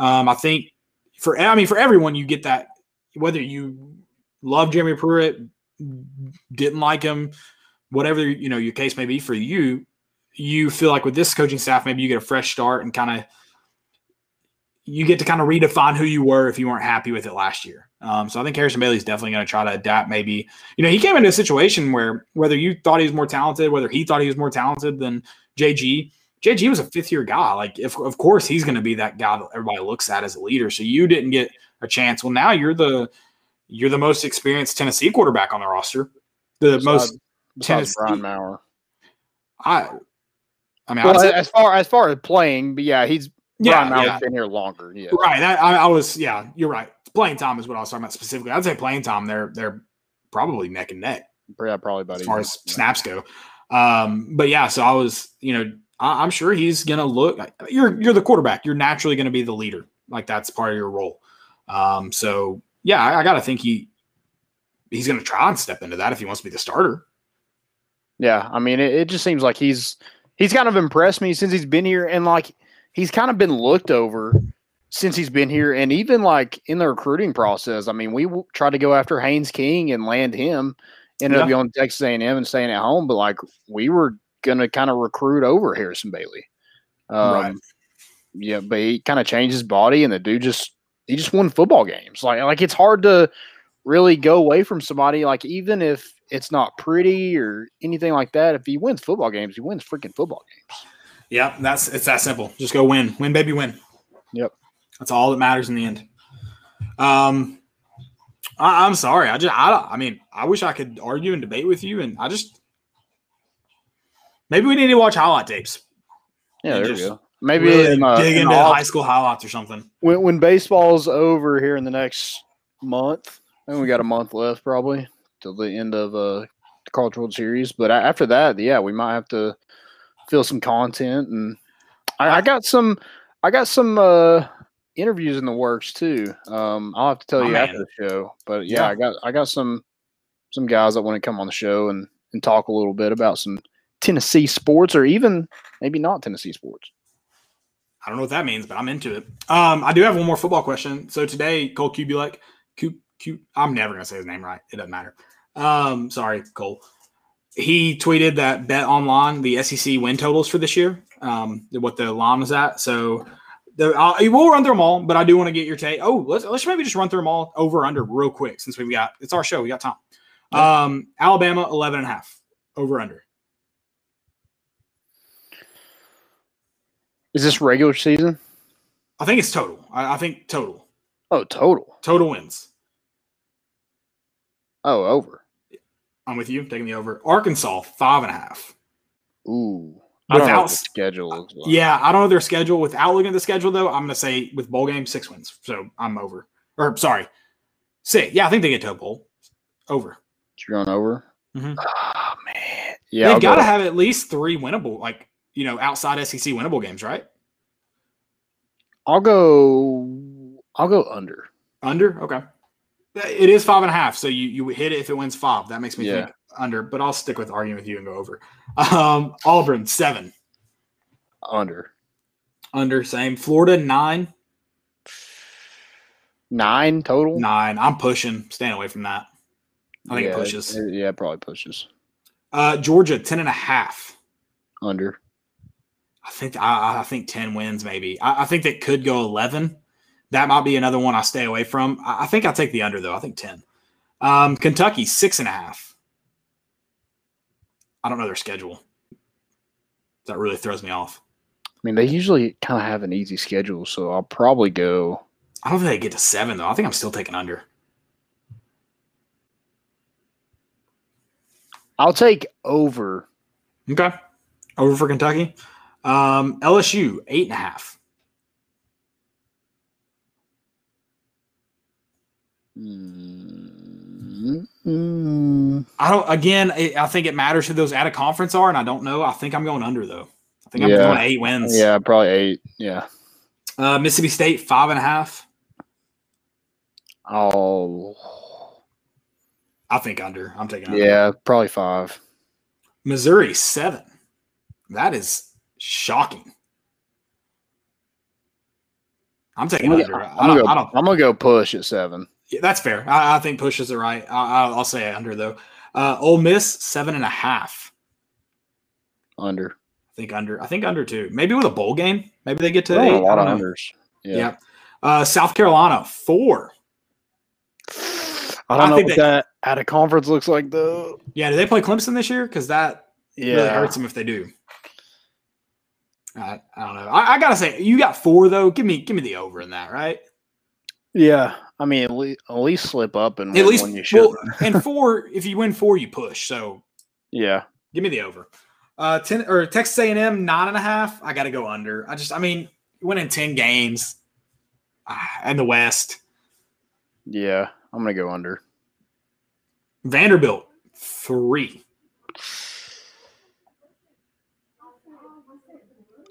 Um, I think for I mean for everyone, you get that whether you love Jeremy Pruitt, didn't like him, whatever you know your case may be for you, you feel like with this coaching staff, maybe you get a fresh start and kind of you get to kind of redefine who you were if you weren't happy with it last year. Um, so I think Harrison Bailey is definitely going to try to adapt. Maybe you know he came into a situation where whether you thought he was more talented, whether he thought he was more talented than JG, JG was a fifth year guy. Like if of course he's going to be that guy that everybody looks at as a leader. So you didn't get a chance. Well, now you're the you're the most experienced Tennessee quarterback on the roster, the Besides- most besides Tennessee. Brian Maurer. I. I mean, Well, I'd as far as far as playing, but yeah, he's yeah, Brian Maurer's yeah. been here longer. Yeah, Right. I, I was, yeah, you're right. Playing time is what I was talking about specifically. I'd say playing time, they're they're probably neck and neck yeah, probably about as far as snaps go. Um, but yeah, so I was, you know, I, I'm sure he's gonna look. You're you're the quarterback. You're naturally gonna be the leader. Like that's part of your role. Um, so yeah, I, I gotta think he he's gonna try and step into that if he wants to be the starter. Yeah, I mean, it, it just seems like he's he's kind of impressed me since he's been here, and like he's kind of been looked over since he's been here, and even like in the recruiting process. I mean, we w- tried to go after Haynes King and land him, ended up Yeah. going to Texas A&M and staying at home, but like we were gonna kind of recruit over Harrison Bailey. Um, Right. Yeah, but he kind of changed his body, and the dude just he just won football games. Like like it's hard to really go away from somebody like even if it's not pretty or anything like that. If he wins football games, he wins freaking football games. Yeah, that's it's that simple. Just go win, win, baby, win. Yep. That's all that matters in the end. Um, I, I'm sorry. I just, I, I mean, I wish I could argue and debate with you, and I just maybe we need to watch highlight tapes. Yeah, there we go. Maybe Really in, uh, dig in into off- high school highlights or something. when when baseball's over here in the next month, and we got a month left probably till the end of uh, the College World Series. But after that, yeah, we might have to fill some content, and I, I got some, I got some uh, interviews in the works too. Um, I'll have to tell My you man. after the show. But yeah, Yeah. I got I got some some guys that want to come on the show and and talk a little bit about some Tennessee sports, or even maybe not Tennessee sports. I don't know what that means, but I'm into it. Um, I do have one more football question. So today, Cole Cubelic, I'm never gonna say his name right. It doesn't matter. Um, sorry, Cole. He tweeted that bet online the SEC win totals for this year. Um, what the line was at. So the, uh, we'll run through them all, but I do want to get your take. Oh, let's let's maybe just run through them all over under real quick since we've got it's our show. We got time. Um, Alabama 11 and a half over under. Is this regular season? I think it's total. I, I think total Oh, total. total wins. Oh, over. I'm with you. Taking the over. Arkansas five and a half. Ooh. I don't know Without schedule like. Yeah, I don't know their schedule. Without looking at the schedule, though, I'm going to say with bowl game six wins. So I'm over. Or sorry, six. Yeah, I think they get to a bowl. Over. You're going over? Mhm. Oh, man. Yeah. They've got to have at least three winnable, like you know, outside SEC winnable games, right? I'll go. I'll go under. Under. Okay. It is five and a half. So you you hit it if it wins five. That makes me Yeah. think under. But I'll stick with arguing with you and go over. Um, Auburn seven. Under. Under. Same. Florida nine. Nine total? Nine. I'm pushing. Staying away from that. I think it pushes. it- yeah, it probably pushes. Uh, Georgia ten and a half. Under. I think I, I think ten wins maybe. I, I think that could go eleven. That might be another one I stay away from. I, I think I take the under though. I think ten. Um, Kentucky six and a half. I don't know their schedule. That really throws me off. I mean, they usually kind of have an easy schedule, so I'll probably go. I don't think they get to seven though. I think I'm still taking under. I'll take over. Okay, over for Kentucky. Um, LSU eight and a half. Mm, mm, I don't. Again, I think it matters who those out of conference are, and I don't know. I think I'm going under though. I think I'm Yeah. going eight wins. yeah, probably eight. Yeah. Uh, Mississippi State five and a half. I'll. I think under. I'm taking under. Yeah, probably five. Missouri seven. That is shocking. I'm taking I'm under. I'm gonna go, I'm gonna go push at seven. yeah, that's fair. I, I think pushes are right. I, I'll, I'll say under though. Uh, Ole Miss seven and a half. Under. I think under. I think under two. Maybe with a bowl game. Maybe they get to eight. a lot of know. unders. Yeah. Yeah. Uh, South Carolina four. I don't I know what they- that at a conference looks like though. Yeah. Do they play Clemson this year? Because that Yeah. really hurts them if they do. I, I don't know. I, I gotta say, you got four though. Give me, give me the over in that, right? Yeah. I mean, at least, at least slip up and At least, when you should. well, and four. If you win four, you push. So yeah. give me the over. Uh, ten or Texas A and M nine and a half. I got to go under. I just, I mean, winning ten games, ah, and the West. Yeah. I'm gonna go under. Vanderbilt three.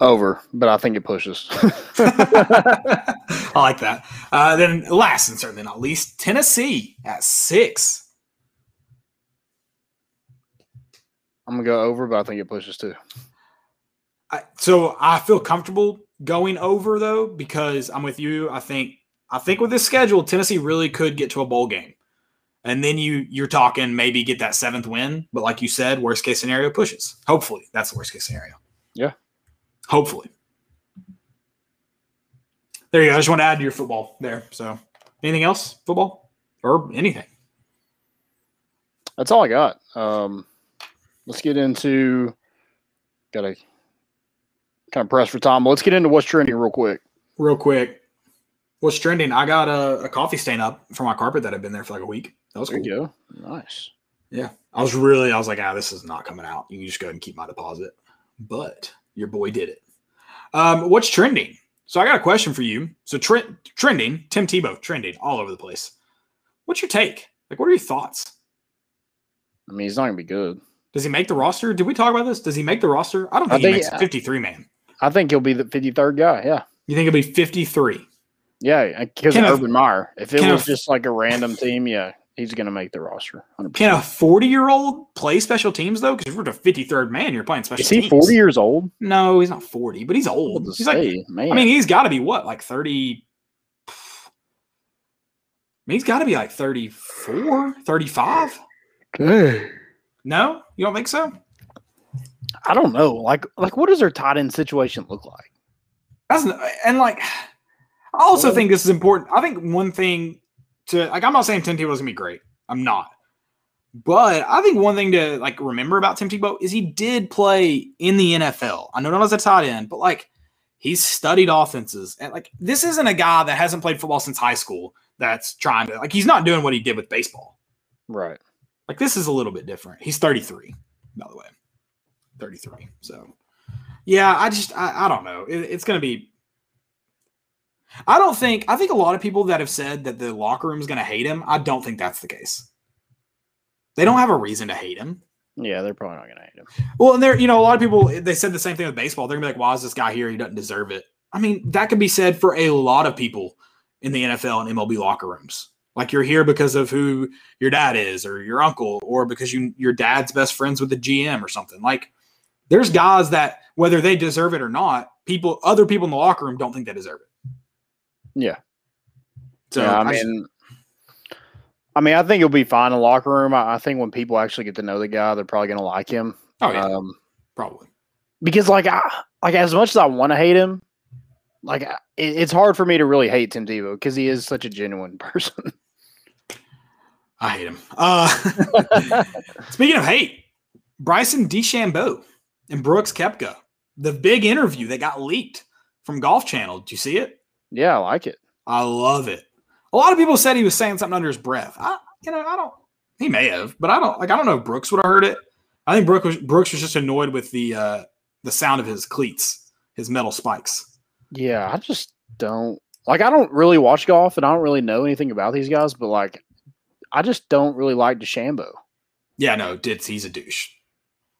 Over, but I think it pushes. I like that. Uh, then last and certainly not least, Tennessee at six. I'm gonna go over, but I think it pushes too. I, so I feel comfortable going over though because I'm with you. I think I think with this schedule, Tennessee really could get to a bowl game, and then you you're talking maybe get that seventh win. But like you said, worst case scenario pushes. Hopefully, that's the worst case scenario. Yeah. Hopefully. There you go. I just want to add to your football there. So, anything else? Football or anything? That's all I got. Um, let's get into. Got to kind of press for time. But let's get into what's trending real quick. Real quick, what's trending? I got a, a coffee stain up for my carpet that had been there for like a week. That was There cool. Nice. Yeah. I was really, I was like, ah, this is not coming out. You can just go ahead and keep my deposit. But your boy did it. Um, what's trending? So I got a question for you. So tre- trending, Tim Tebow, trending all over the place. What's your take? Like, what are your thoughts? I mean, he's not gonna be good. Does he make the roster? Did we talk about this? Does he make the roster? I don't I think he makes a 53 man. I think he'll be the 53rd guy. Yeah. You think he'll be 53? Yeah, because of Urban Meyer. If it was just like a random team, yeah, he's gonna make the roster. 100%. Can a 40 year old play special teams though? Because if you're the 53rd man, you're playing special teams. Is he teams. 40 years old? No, he's not 40, but he's old. to He's like man. I mean, he's got to be what, like 30? I mean, he's got to be like 34, 35. No, you don't think so? I don't know. Like, like what does their tight end situation look like? That's and like, I also think this is important. I think one thing to like, I'm not saying Tim Tebow is gonna be great. I'm not, but I think one thing to like remember about Tim Tebow is he did play in the NFL. I know not as a tight end, but like he's studied offenses and like this isn't a guy that hasn't played football since high school. That's trying to like he's not doing what he did with baseball. Right. Like this is a little bit different. He's 33, by the way. 33. So yeah, I just I, I don't know. It- it's gonna be I don't think I think a lot of people that have said that the locker room is gonna hate him, I don't think that's the case. They don't have a reason to hate him. Yeah, they're probably not gonna hate him. Well, and there, you know, a lot of people they said the same thing with baseball. They're gonna be like, "Why is this guy here? He doesn't deserve it." I mean, that could be said for a lot of people in the NFL and MLB locker rooms. Like you're here because of who your dad is, or your uncle, or because you your dad's best friends with the GM or something. Like there's guys that whether they deserve it or not, people, other people in the locker room don't think they deserve it. Yeah. So yeah, I mean, I mean, I think he'll be fine in the locker room. I, I think when people actually get to know the guy, they're probably gonna like him. oh yeah, Um, probably. because like I like as much as I want to hate him, like I- it, it's hard for me to really hate Tim Tebow because he is such a genuine person. I hate him. Uh, speaking of hate, Bryson DeChambeau and Brooks Koepka, the big interview that got leaked from Golf Channel. Did you see it? Yeah, I like it. I love it. A lot of people said he was saying something under his breath. I, you know, I don't. He may have, but I don't. Like, I don't know if Brooks would have heard it. I think Brooks was, Brooks was just annoyed with the uh, the sound of his cleats, his metal spikes. Yeah, I just don't like. I don't really watch golf, and I don't really know anything about these guys. But like, I just don't really like DeChambeau. Yeah, no, Ditz, he's a douche.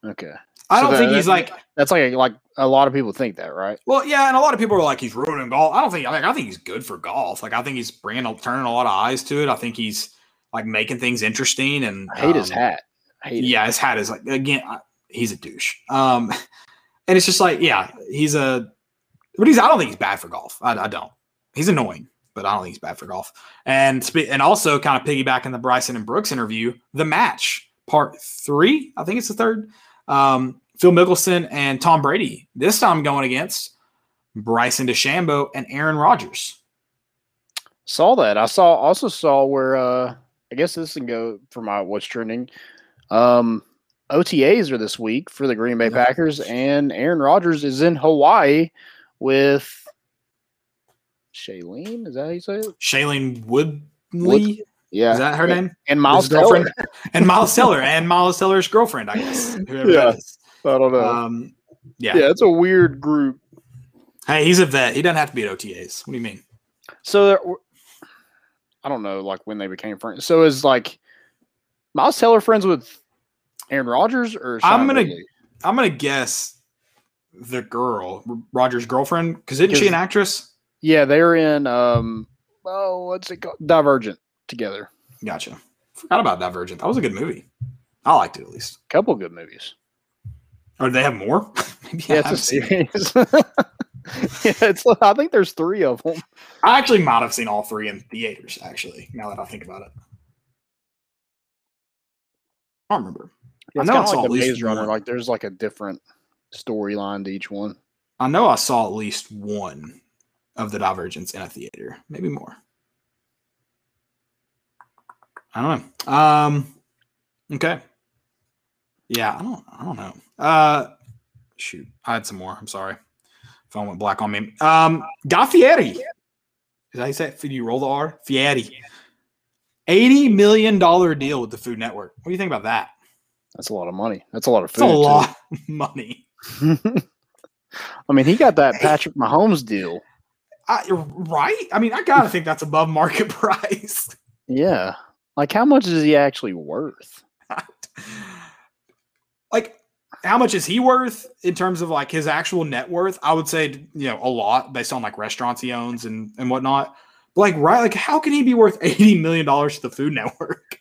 Okay, I So don't that- think he's like. that's like like a lot of people think that, right? Well, yeah, and a lot of people are like he's ruining golf. I don't think. I, I think he's good for golf. Like I think he's bringing, turning a lot of eyes to it. I think he's like making things interesting. And I hate his um, hat. I hate it. Yeah, his hat is like again, I- he's a douche. Um, and it's just like, yeah, he's a, but he's. I don't think he's bad for golf. I, I don't. He's annoying, but I don't think he's bad for golf. And spe- and also kind of piggybacking the Bryson and Brooks interview, the match part three, I think it's the third. Um, Phil Mickelson and Tom Brady. This time going against Bryson DeChambeau and Aaron Rodgers. Saw that. I saw also saw where uh I guess this can go for my what's trending. Um OTAs are this week for the Green Bay Yeah. Packers and Aaron Rodgers is in Hawaii with Shailene. Is that how you say it? Shailene Woodley. Yeah. Is that her name? and Miles girlfriend? Teller. and Miles Teller and Miles Teller's girlfriend, I guess. Whoever Yeah. that is. I don't know. Um, yeah. yeah, it's a weird group. Hey, he's a vet. He doesn't have to be at OTAs. What do you mean? So there, I don't know, like when they became friends. So is like Miles Teller friends with Aaron Rodgers or I'm gonna- Woodley? I'm gonna guess the girl, Rodgers's girlfriend, because isn't she an actress? Yeah, they're in um oh what's it called? Divergent together. Gotcha. Forgot about Divergent. That was a good movie. I liked it at least. couple good movies. Or they have more? Maybe I Yeah, haven't it's a series. yeah, it's I think there's three of them. I actually might have seen all three in theaters. Actually, now that I think about it, I don't remember. I It's know I saw like at the least Maze Runner. one. Like there's like a different storyline to each one. I know I saw at least one of the Divergents in a theater, maybe more. I don't know. Um, okay. Yeah, I don't. I don't know. Uh, shoot, I had some more. I'm sorry. Phone went black on me. Um, Guy Fieri. Is that how you say? You roll the R? Fieri. Eighty million dollar deal with the Food Network. What do you think about that? That's a lot of money. That's a lot of food. a too. lot of money. I mean, he got that Patrick Mahomes deal. I, right? I mean, I gotta think that's above market price. Yeah. Like how much is he actually worth? Like how much is he worth in terms of like his actual net worth i would say you know a lot based on like restaurants he owns and and whatnot but like right like how can he be worth 80 million dollars to the food network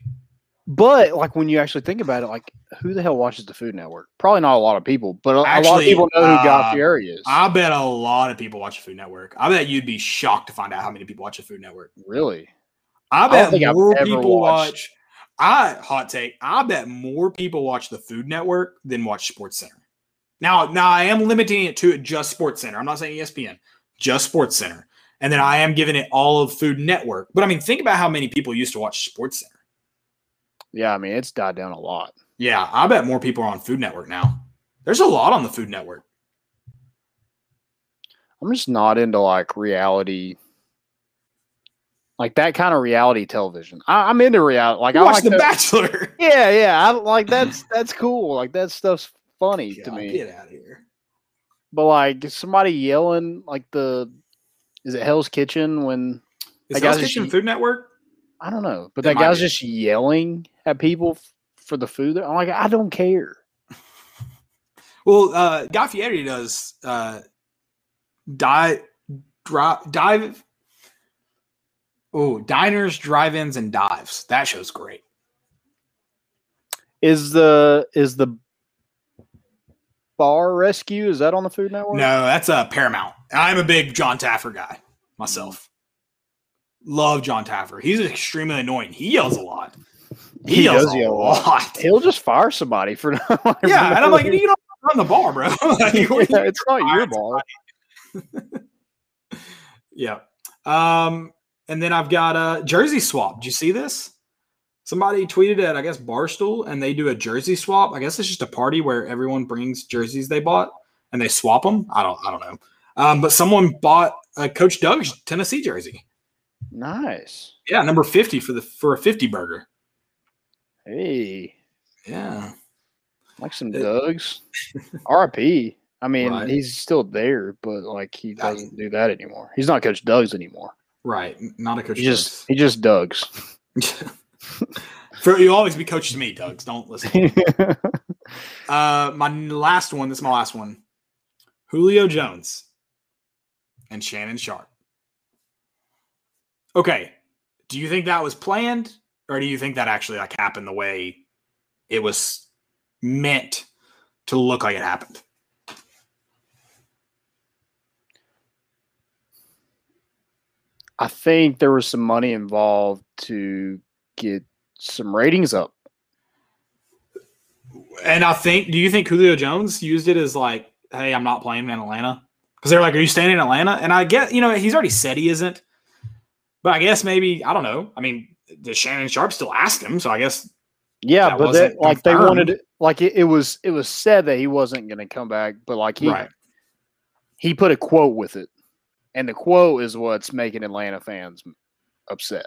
But like when you actually think about it, like who the hell watches the Food Network? Probably not a lot of people, but a, a lot of people know who Guy uh, Fieri is. i bet a lot of people watch the food network i bet you'd be shocked to find out how many people watch the food network really? i bet I've more people watched- watch i hot take i bet more people watch the food network than watch sports center. Now now i am limiting it to just sports center. I'm not saying espn just sports center. And then i am giving it all of food network. But i mean think about how many people used to watch sports center. Yeah, I mean it's died down a lot. yeah i bet more people are on food network now. There's a lot on the food network. I'm just not into like reality, like that kind of reality television. I, I'm into reality. Like you I watch like the bachelor Yeah, yeah. I like that's that's cool. Like that stuff's funny to me. get out of here But like somebody yelling like the is it Hell's Kitchen when is That Hell's guy's just kitchen food network I don't know, but It that guy's be. just yelling at people f- for the food. I'm like, I don't care. Well, uh, Guy Fieri does uh, dive, drive, dive. Oh, diners, drive-ins, and dives. That show's great. Is the is the bar rescue? Is that on the Food Network? No, that's a uh, Paramount. I'm a big John Taffer guy myself. Love John Taffer. He's extremely annoying. He yells a lot. He, He yells does a yell a lot. lot. He'll just fire somebody for not. Yeah, and I'm like, yeah, you don't run the bar, bro. Like, you it's not your bar. Yeah. Um, and then I've got a jersey swap. Did you see this? Somebody tweeted at I guess Barstool, and they do a jersey swap. I guess it's just a party where everyone brings jerseys they bought and they swap them. I don't, I don't know. Um, but someone bought a Coach Doug's Tennessee jersey. Nice. Yeah, number fifty for the for a fifty burger. Hey, Yeah, like some Uh, Dugs. R.I.P. I mean, Right. he's still there, but like he doesn't do that anymore. He's not Coach Doug's anymore. Right. Not a Coach. He just he just Doug's. For you always be coaches me, Doug's. Don't listen. Uh, my last one. This is my last one. Julio Jones and Shannon Sharpe. Okay. Do you think that was planned, or do you think that actually like happened the way it was meant to look like it happened? I think there was some money involved to get some ratings up. And I think, do you think Julio Jones used it as like, hey, I'm not playing in Atlanta? Because they're like, are you staying in Atlanta? And I get, you know, he's already said he isn't. But I guess maybe, I don't know. I mean, the Shannon Sharpe still asked him. So I guess Yeah, but that, like they wanted it, like it, it was it was said that he wasn't going to come back, but like he right. he put a quote with it, and the quote is what's making Atlanta fans upset.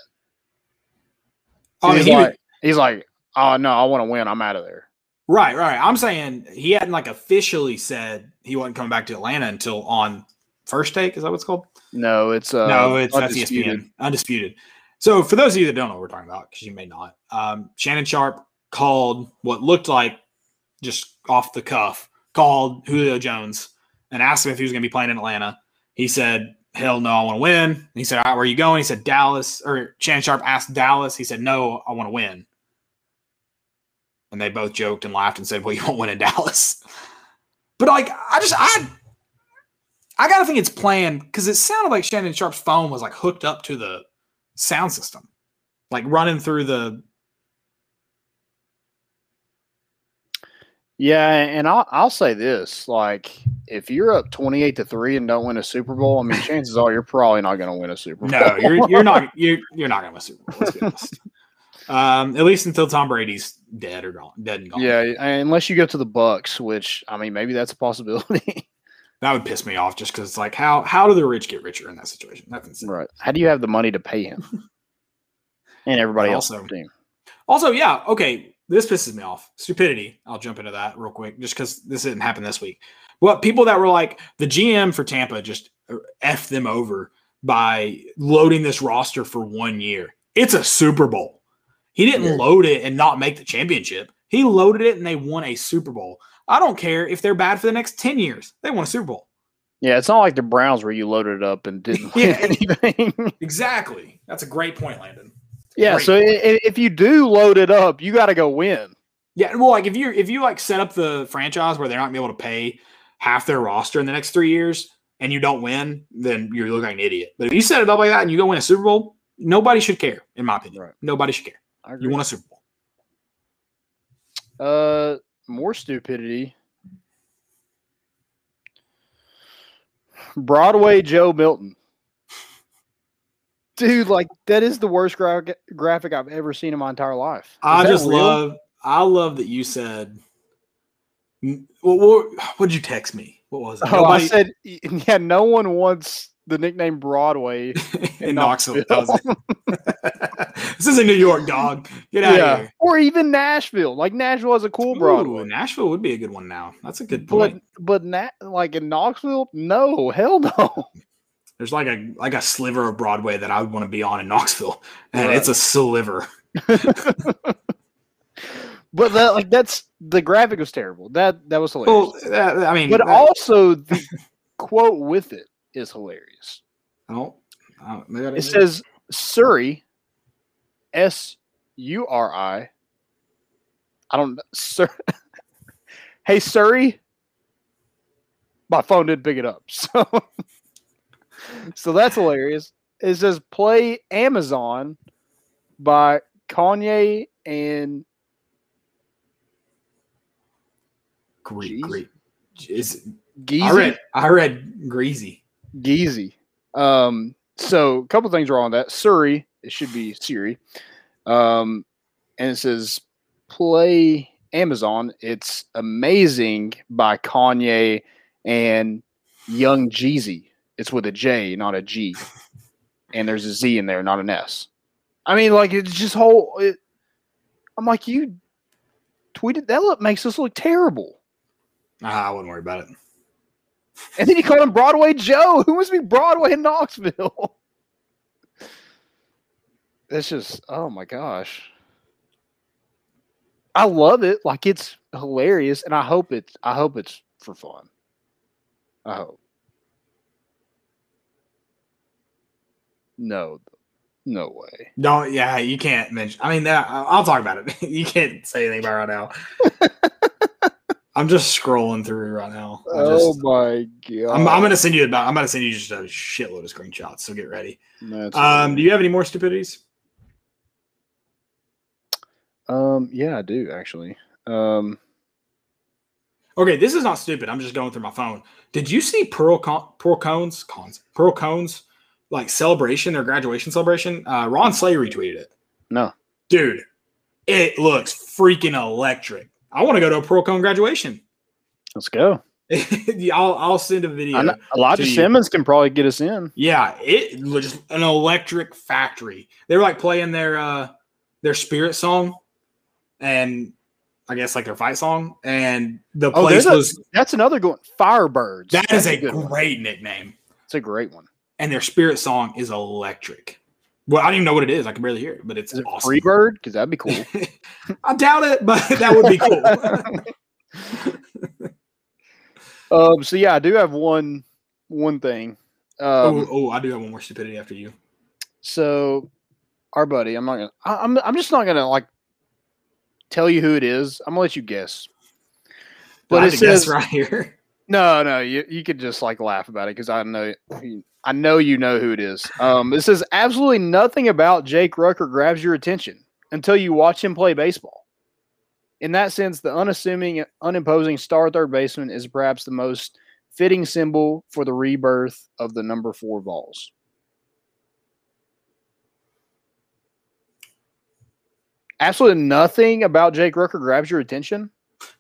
Mean, he's, he like, he's like, oh no, I want to win. I'm out of there. Right, right. I'm saying he hadn't like officially said he wasn't coming back to Atlanta until on first take. Is that what it's called? No, it's uh, no, it's that's undisputed. ESPN. Undisputed. So for those of you that don't know what we're talking about, because you may not, um, Shannon Sharpe called what looked like just off the cuff, called Julio Jones and asked him if he was going to be playing in Atlanta. He said, "Hell no, I want to win." And he said, "All right, where are you going?" He said, "Dallas." Or Shannon Sharpe asked Dallas. He said, "No, I want to win." And they both joked and laughed and said, "Well, you won't win in Dallas." But like, I just I I gotta think it's planned because it sounded like Shannon Sharpe's phone was like hooked up to the sound system, like running through the. Yeah, and I'll I'll say this: like, if you're up twenty eight to three and don't win a Super Bowl, I mean, chances are you're probably not going to win a Super Bowl. No, you're you're not you're you're not gonna win a Super Bowl. Let's be honest. Um, at least until Tom Brady's dead or gone, dead and gone. yeah, unless you go to the Bucs, which I mean, maybe that's a possibility. that would piss me off just because it's like how how do the rich get richer in that situation? That's insane. right? How do you have the money to pay him and everybody else on Also- the team? Also, yeah, okay, this pisses me off. Stupidity. I'll jump into that real quick, just because this didn't happen this week. Well, people that were like the GM for Tampa just uh, f them over by loading this roster for one year. It's a Super Bowl. He didn't Yeah. load it and not make the championship. He loaded it and they won a Super Bowl. I don't care if they're bad for the next ten years. They won a Super Bowl. Yeah, it's not like the Browns where you loaded it up and didn't Yeah. anything. Exactly. That's a great point, Landon. Yeah, Great so if you do load it up, you got to go win. Yeah, well, like if you if you like set up the franchise where they're not gonna be able to pay half their roster in the next three years and you don't win, then you're looking like an idiot. But if you set it up like that and you go win a Super Bowl, nobody should care, in my opinion. Right. Nobody should care. You won a Super Bowl. Uh, more stupidity. Broadway Joe Milton. Dude, like that is the worst gra- graphic I've ever seen in my entire life. Is I just real? love I love that you said what, did you text me? What was it? Oh, I said, yeah, no one wants the nickname Broadway. in Knoxville. does this is in New York, dog. Get out of here. or even Nashville. Like Nashville has a cool Ooh, Broadway, Nashville would be a good one now. That's a good but point. but Na- like in Knoxville, no, hell no. There's like a like a sliver of Broadway that I would want to be on in Knoxville, and Right. it's a sliver. But that like that's the graphic was terrible. That that was hilarious. Well, uh, I mean, but that- also the quote with it is hilarious. oh, uh, maybe I It says Surrey, S U R I. I don't know. Sir, hey Surrey. My phone didn't pick it up, so so that's hilarious. It says play Amazon by Kanye and great, Jeez. great. Is I read I read greasy. Geezy. Um, so a couple things wrong with that. Surrey, it should be Siri. Um, and it says play Amazon. It's amazing by Kanye and Young Jeezy. It's with a J, not a G. And there's a Z in there, not an S. I mean, like it's just whole. It, I'm like, you tweeted that look makes us look terrible. Ah, I wouldn't worry about it. And then you called him Broadway Joe. Who wants to be Broadway in Knoxville? It's just, oh my gosh. I love it. Like it's hilarious, and I hope it's I hope it's for fun. I hope. No. No way. No, yeah, you can't mention. I mean, that, I'll talk about it. you can't say anything about it right now. I'm just scrolling through right now. I oh just, my god! I'm, I'm gonna send you about. I'm gonna send you just a shitload of screenshots. So get ready. That's Um, do you have any more stupidities? um, yeah, I do actually. Um, Okay, this is not stupid. I'm just going through my phone. Did you see Pearl Con- Pearl Cohn's Cons Pearl Cohn's like celebration, their graduation celebration? Uh, Ron Slay retweeted it. no, Dude, it looks freaking electric. I want to go to a Pearl Cohn graduation. let's go. I'll I'll send a video. Know, Elijah. Simmons can probably get us in. Yeah, it was just an electric factory. They were like playing their uh their spirit song and I guess like their fight song. And the Oh, place a- was That's another good one. Firebirds. that That's is a good one. great nickname. It's a great one. And their spirit song is electric. Well, I don't even know what it is. I can barely hear it, but it's Is it awesome. Freebird? Because that'd be cool. I doubt it, but that would be cool. um. So yeah, I do have one one thing. Um, oh, oh, I do have one more stupidity after you. So, our buddy, I'm not gonna. I, I'm. I'm just not gonna like tell you who it is. I'm gonna let you guess. But I it says right here. no, no. You you could just like laugh about it because I don't know. I know you know who it is. Um, it says absolutely nothing about Jake Rucker grabs your attention until you watch him play baseball. In that sense, the unassuming, unimposing star third baseman is perhaps the most fitting symbol for the rebirth of the number four Vols. Absolutely nothing about Jake Rucker grabs your attention.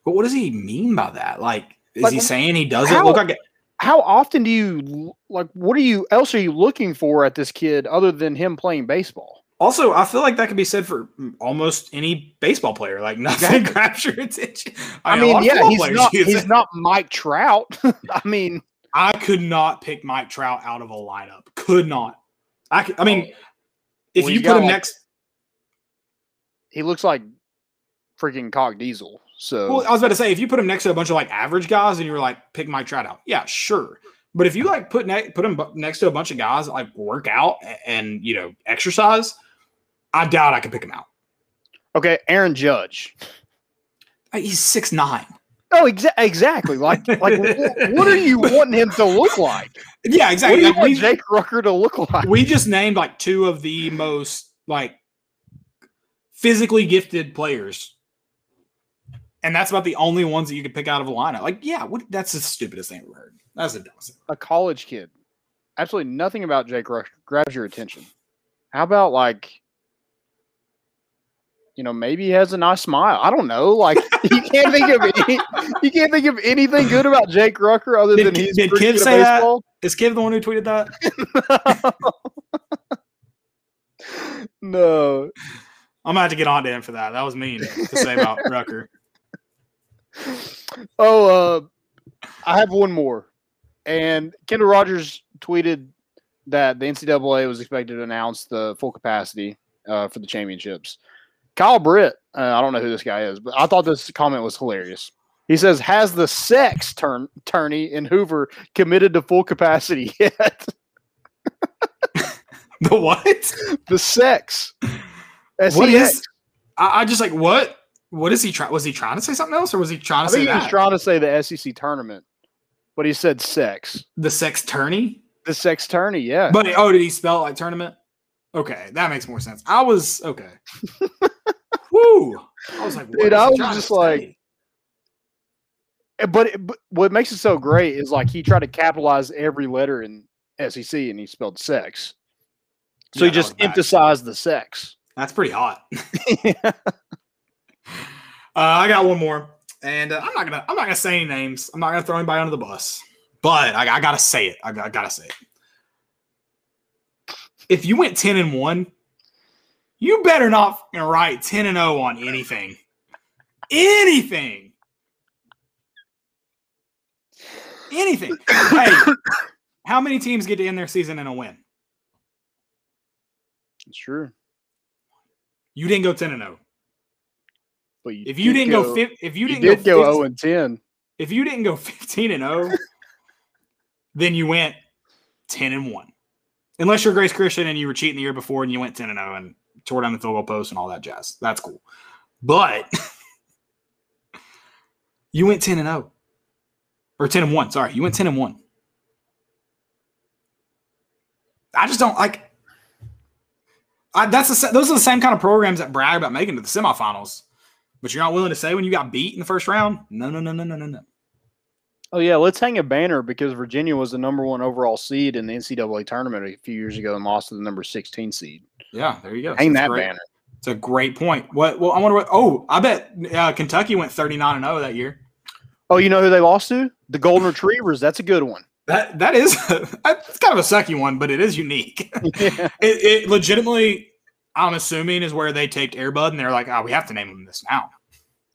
But what does he mean by that? Like, is Like, he saying he doesn't how- look like it? How often do you like? What are you else are you looking for at this kid other than him playing baseball? Also, I feel like that could be said for mm, almost any baseball player. Like, nothing grabs your attention. I mean, lot yeah, he's not he's not Mike Trout. I mean, I could not pick Mike Trout out of a lineup. Could not. I. Could, I mean, oh. if Well, you put him like, next, he looks like freaking Cock Diesel. So well, I was about to say if you put him next to a bunch of like average guys and you were like pick Mike Trout out, yeah, sure. But if you like put ne- put him next to a bunch of guys that like work out and you know exercise, I doubt I could pick him out. okay, Aaron Judge. Uh, He's six nine. Oh, exa- exactly. Like, like, what are you wanting him to look like? Yeah, exactly. What do you Like, want we, Jake Rucker to look like? we just named like two of the most like physically gifted players. And that's about the only ones that you could pick out of a lineup. Like, yeah, what that's the stupidest thing I've ever heard. That's the dumbest a college kid. Absolutely nothing about Jake Rucker grabs your attention. How about like, you know, maybe he has a nice smile. I don't know. Like you can't think of any, you can't think of anything good about Jake Rucker other Did than he's did Kid say that? baseball. Is Kev the one who tweeted that? no. I'm gonna have to get on to him for that. That was mean to say about Rucker. Oh, uh, I have one more. And Kendall Rogers tweeted that the NCAA was expected to announce the full capacity uh, for the championships. Kyle Britt, uh, I don't know who this guy is, but I thought this comment was hilarious. He says, "Has the sex turn tourney in Hoover committed to full capacity yet?" The what? the sex. What SEX. is? I, I just like what? What is he trying? Was he trying to say something else, or was he trying I to say think he was trying to say the SEC tournament, but he said sex. the sex tourney? The sex tourney, yeah. But oh, did he spell it like tournament? Okay, that makes more sense. I was okay. Woo! I was like, what Dude, is I he was trying to just like- say? Uh, but, it- but what makes it so great is like he tried to capitalize every letter in SEC and he spelled sex. So Yeah, he that was just bad. emphasized the sex. that's pretty hot. Uh, I got one more, and uh, I'm not gonna I'm not gonna say any names. I'm not gonna throw anybody under the bus, but I, I gotta say it. I, got- I gotta say it. If you went ten and one, you better not write ten and zero on anything. Anything. Anything. hey, how many teams get to end their season in a win? It's true. You didn't go ten and zero. But you If you did didn't go, fif- if you you didn't did go, go 15 0 and 10. if you didn't go 15 and 0, then you went 10 and 1. Unless you're Grace Christian and you were cheating the year before and you went 10 and 0 and tore down the field goal post and all that jazz. That's cool. But you went 10 and 0. Or 10 and 1. Sorry. You went 10 and 1. I just don't like I, that's the, those are the same kind of programs that brag about making to the semifinals, but you're not willing to say when you got beat in the first round. No, no, no, no, no, no, no. Oh yeah, let's hang a banner because Virginia was the number one overall seed in the NCAA tournament a few years ago and lost to the number sixteen seed. Yeah, there you go. Hang that great. banner. It's a great point. What? Well, I wonder what. Oh, I bet uh, Kentucky went thirty nine and zero that year. Oh, you know who they lost to? The Golden Retrievers. That's a good one. That that is it's kind of a sucky one, but it is unique. yeah. It, it legitimately, I'm assuming, is where they taped Airbud and they're like, oh, we have to name them this now.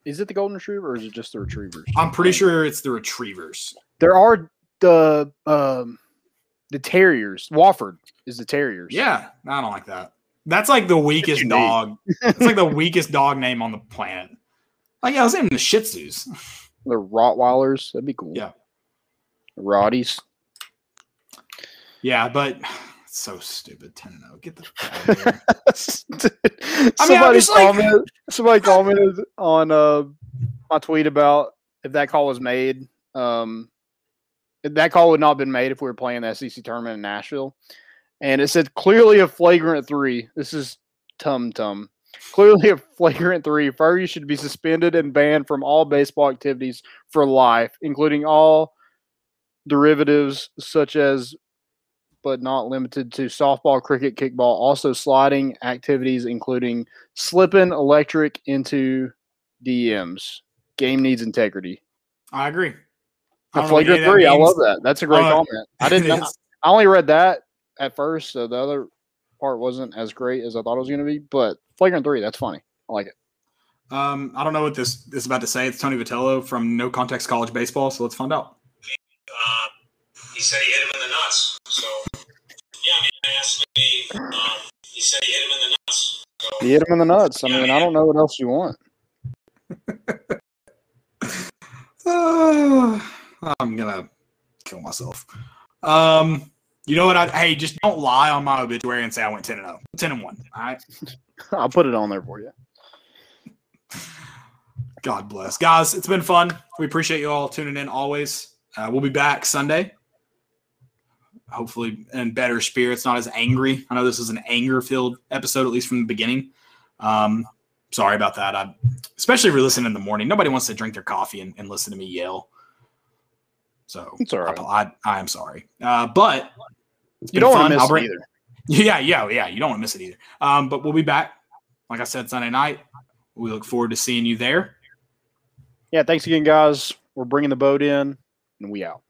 Is it the Golden Retriever or is it just the Retrievers? I'm pretty sure it's the Retrievers. There are the um the Terriers. Wofford is the Terriers. Yeah, I don't like that. That's like the weakest dog. It's like the weakest dog name on the planet. Like, yeah, I was naming the Shih Tzus. The Rottweilers. That'd be cool. Yeah. Rotties. Yeah, but so stupid. 10 0. Get the fuck out of here. I'm somebody just like- commented. somebody commented on uh, my tweet about if that call was made. Um, that call would not have been made if we were playing the SEC tournament in Nashville, and it said clearly a flagrant three. This is tum tum. Clearly a flagrant three. Furry should be suspended and banned from all baseball activities for life, including all derivatives such as but not limited to softball, cricket, kickball, also sliding activities, including slipping electric into DMs. Game needs integrity. I agree. I don't know what flagrant any of that three. I love that. That's a great Uh, comment. I didn't. know- I only read that at first, so the other part wasn't as great as I thought it was going to be. But flagrant three. That's funny. I like it. Um, I don't know what this is about to say. It's Tony Vitello from No Context College Baseball, so let's find out. He said he hit him in the nuts. So, yeah, I mean, they asked me, um, he said he hit him in the nuts. So, You hit him in the nuts. I mean, I don't know what else you want. Uh, I'm gonna kill myself. Um, you know what? I hey, just don't lie on my obituary and say I went ten and 0. 10 and one. All right. I'll put it on there for you. God bless, guys. It's been fun. We appreciate you all tuning in always. Uh, we'll be back Sunday. Hopefully, in better spirits, not as angry. I know this is an anger-filled episode, at least from the beginning. Um, sorry about that. I, especially if you're listening in the morning. Nobody wants to drink their coffee and, and listen to me yell. So It's all right. I, I, am sorry, uh, but You don't want to miss I'll it bring- either. Yeah, yeah, yeah. You don't want to miss it either. Um, but we'll be back, like I said, Sunday night. We look forward to seeing you there. Yeah. Thanks again, guys. We're bringing the boat in, and we out.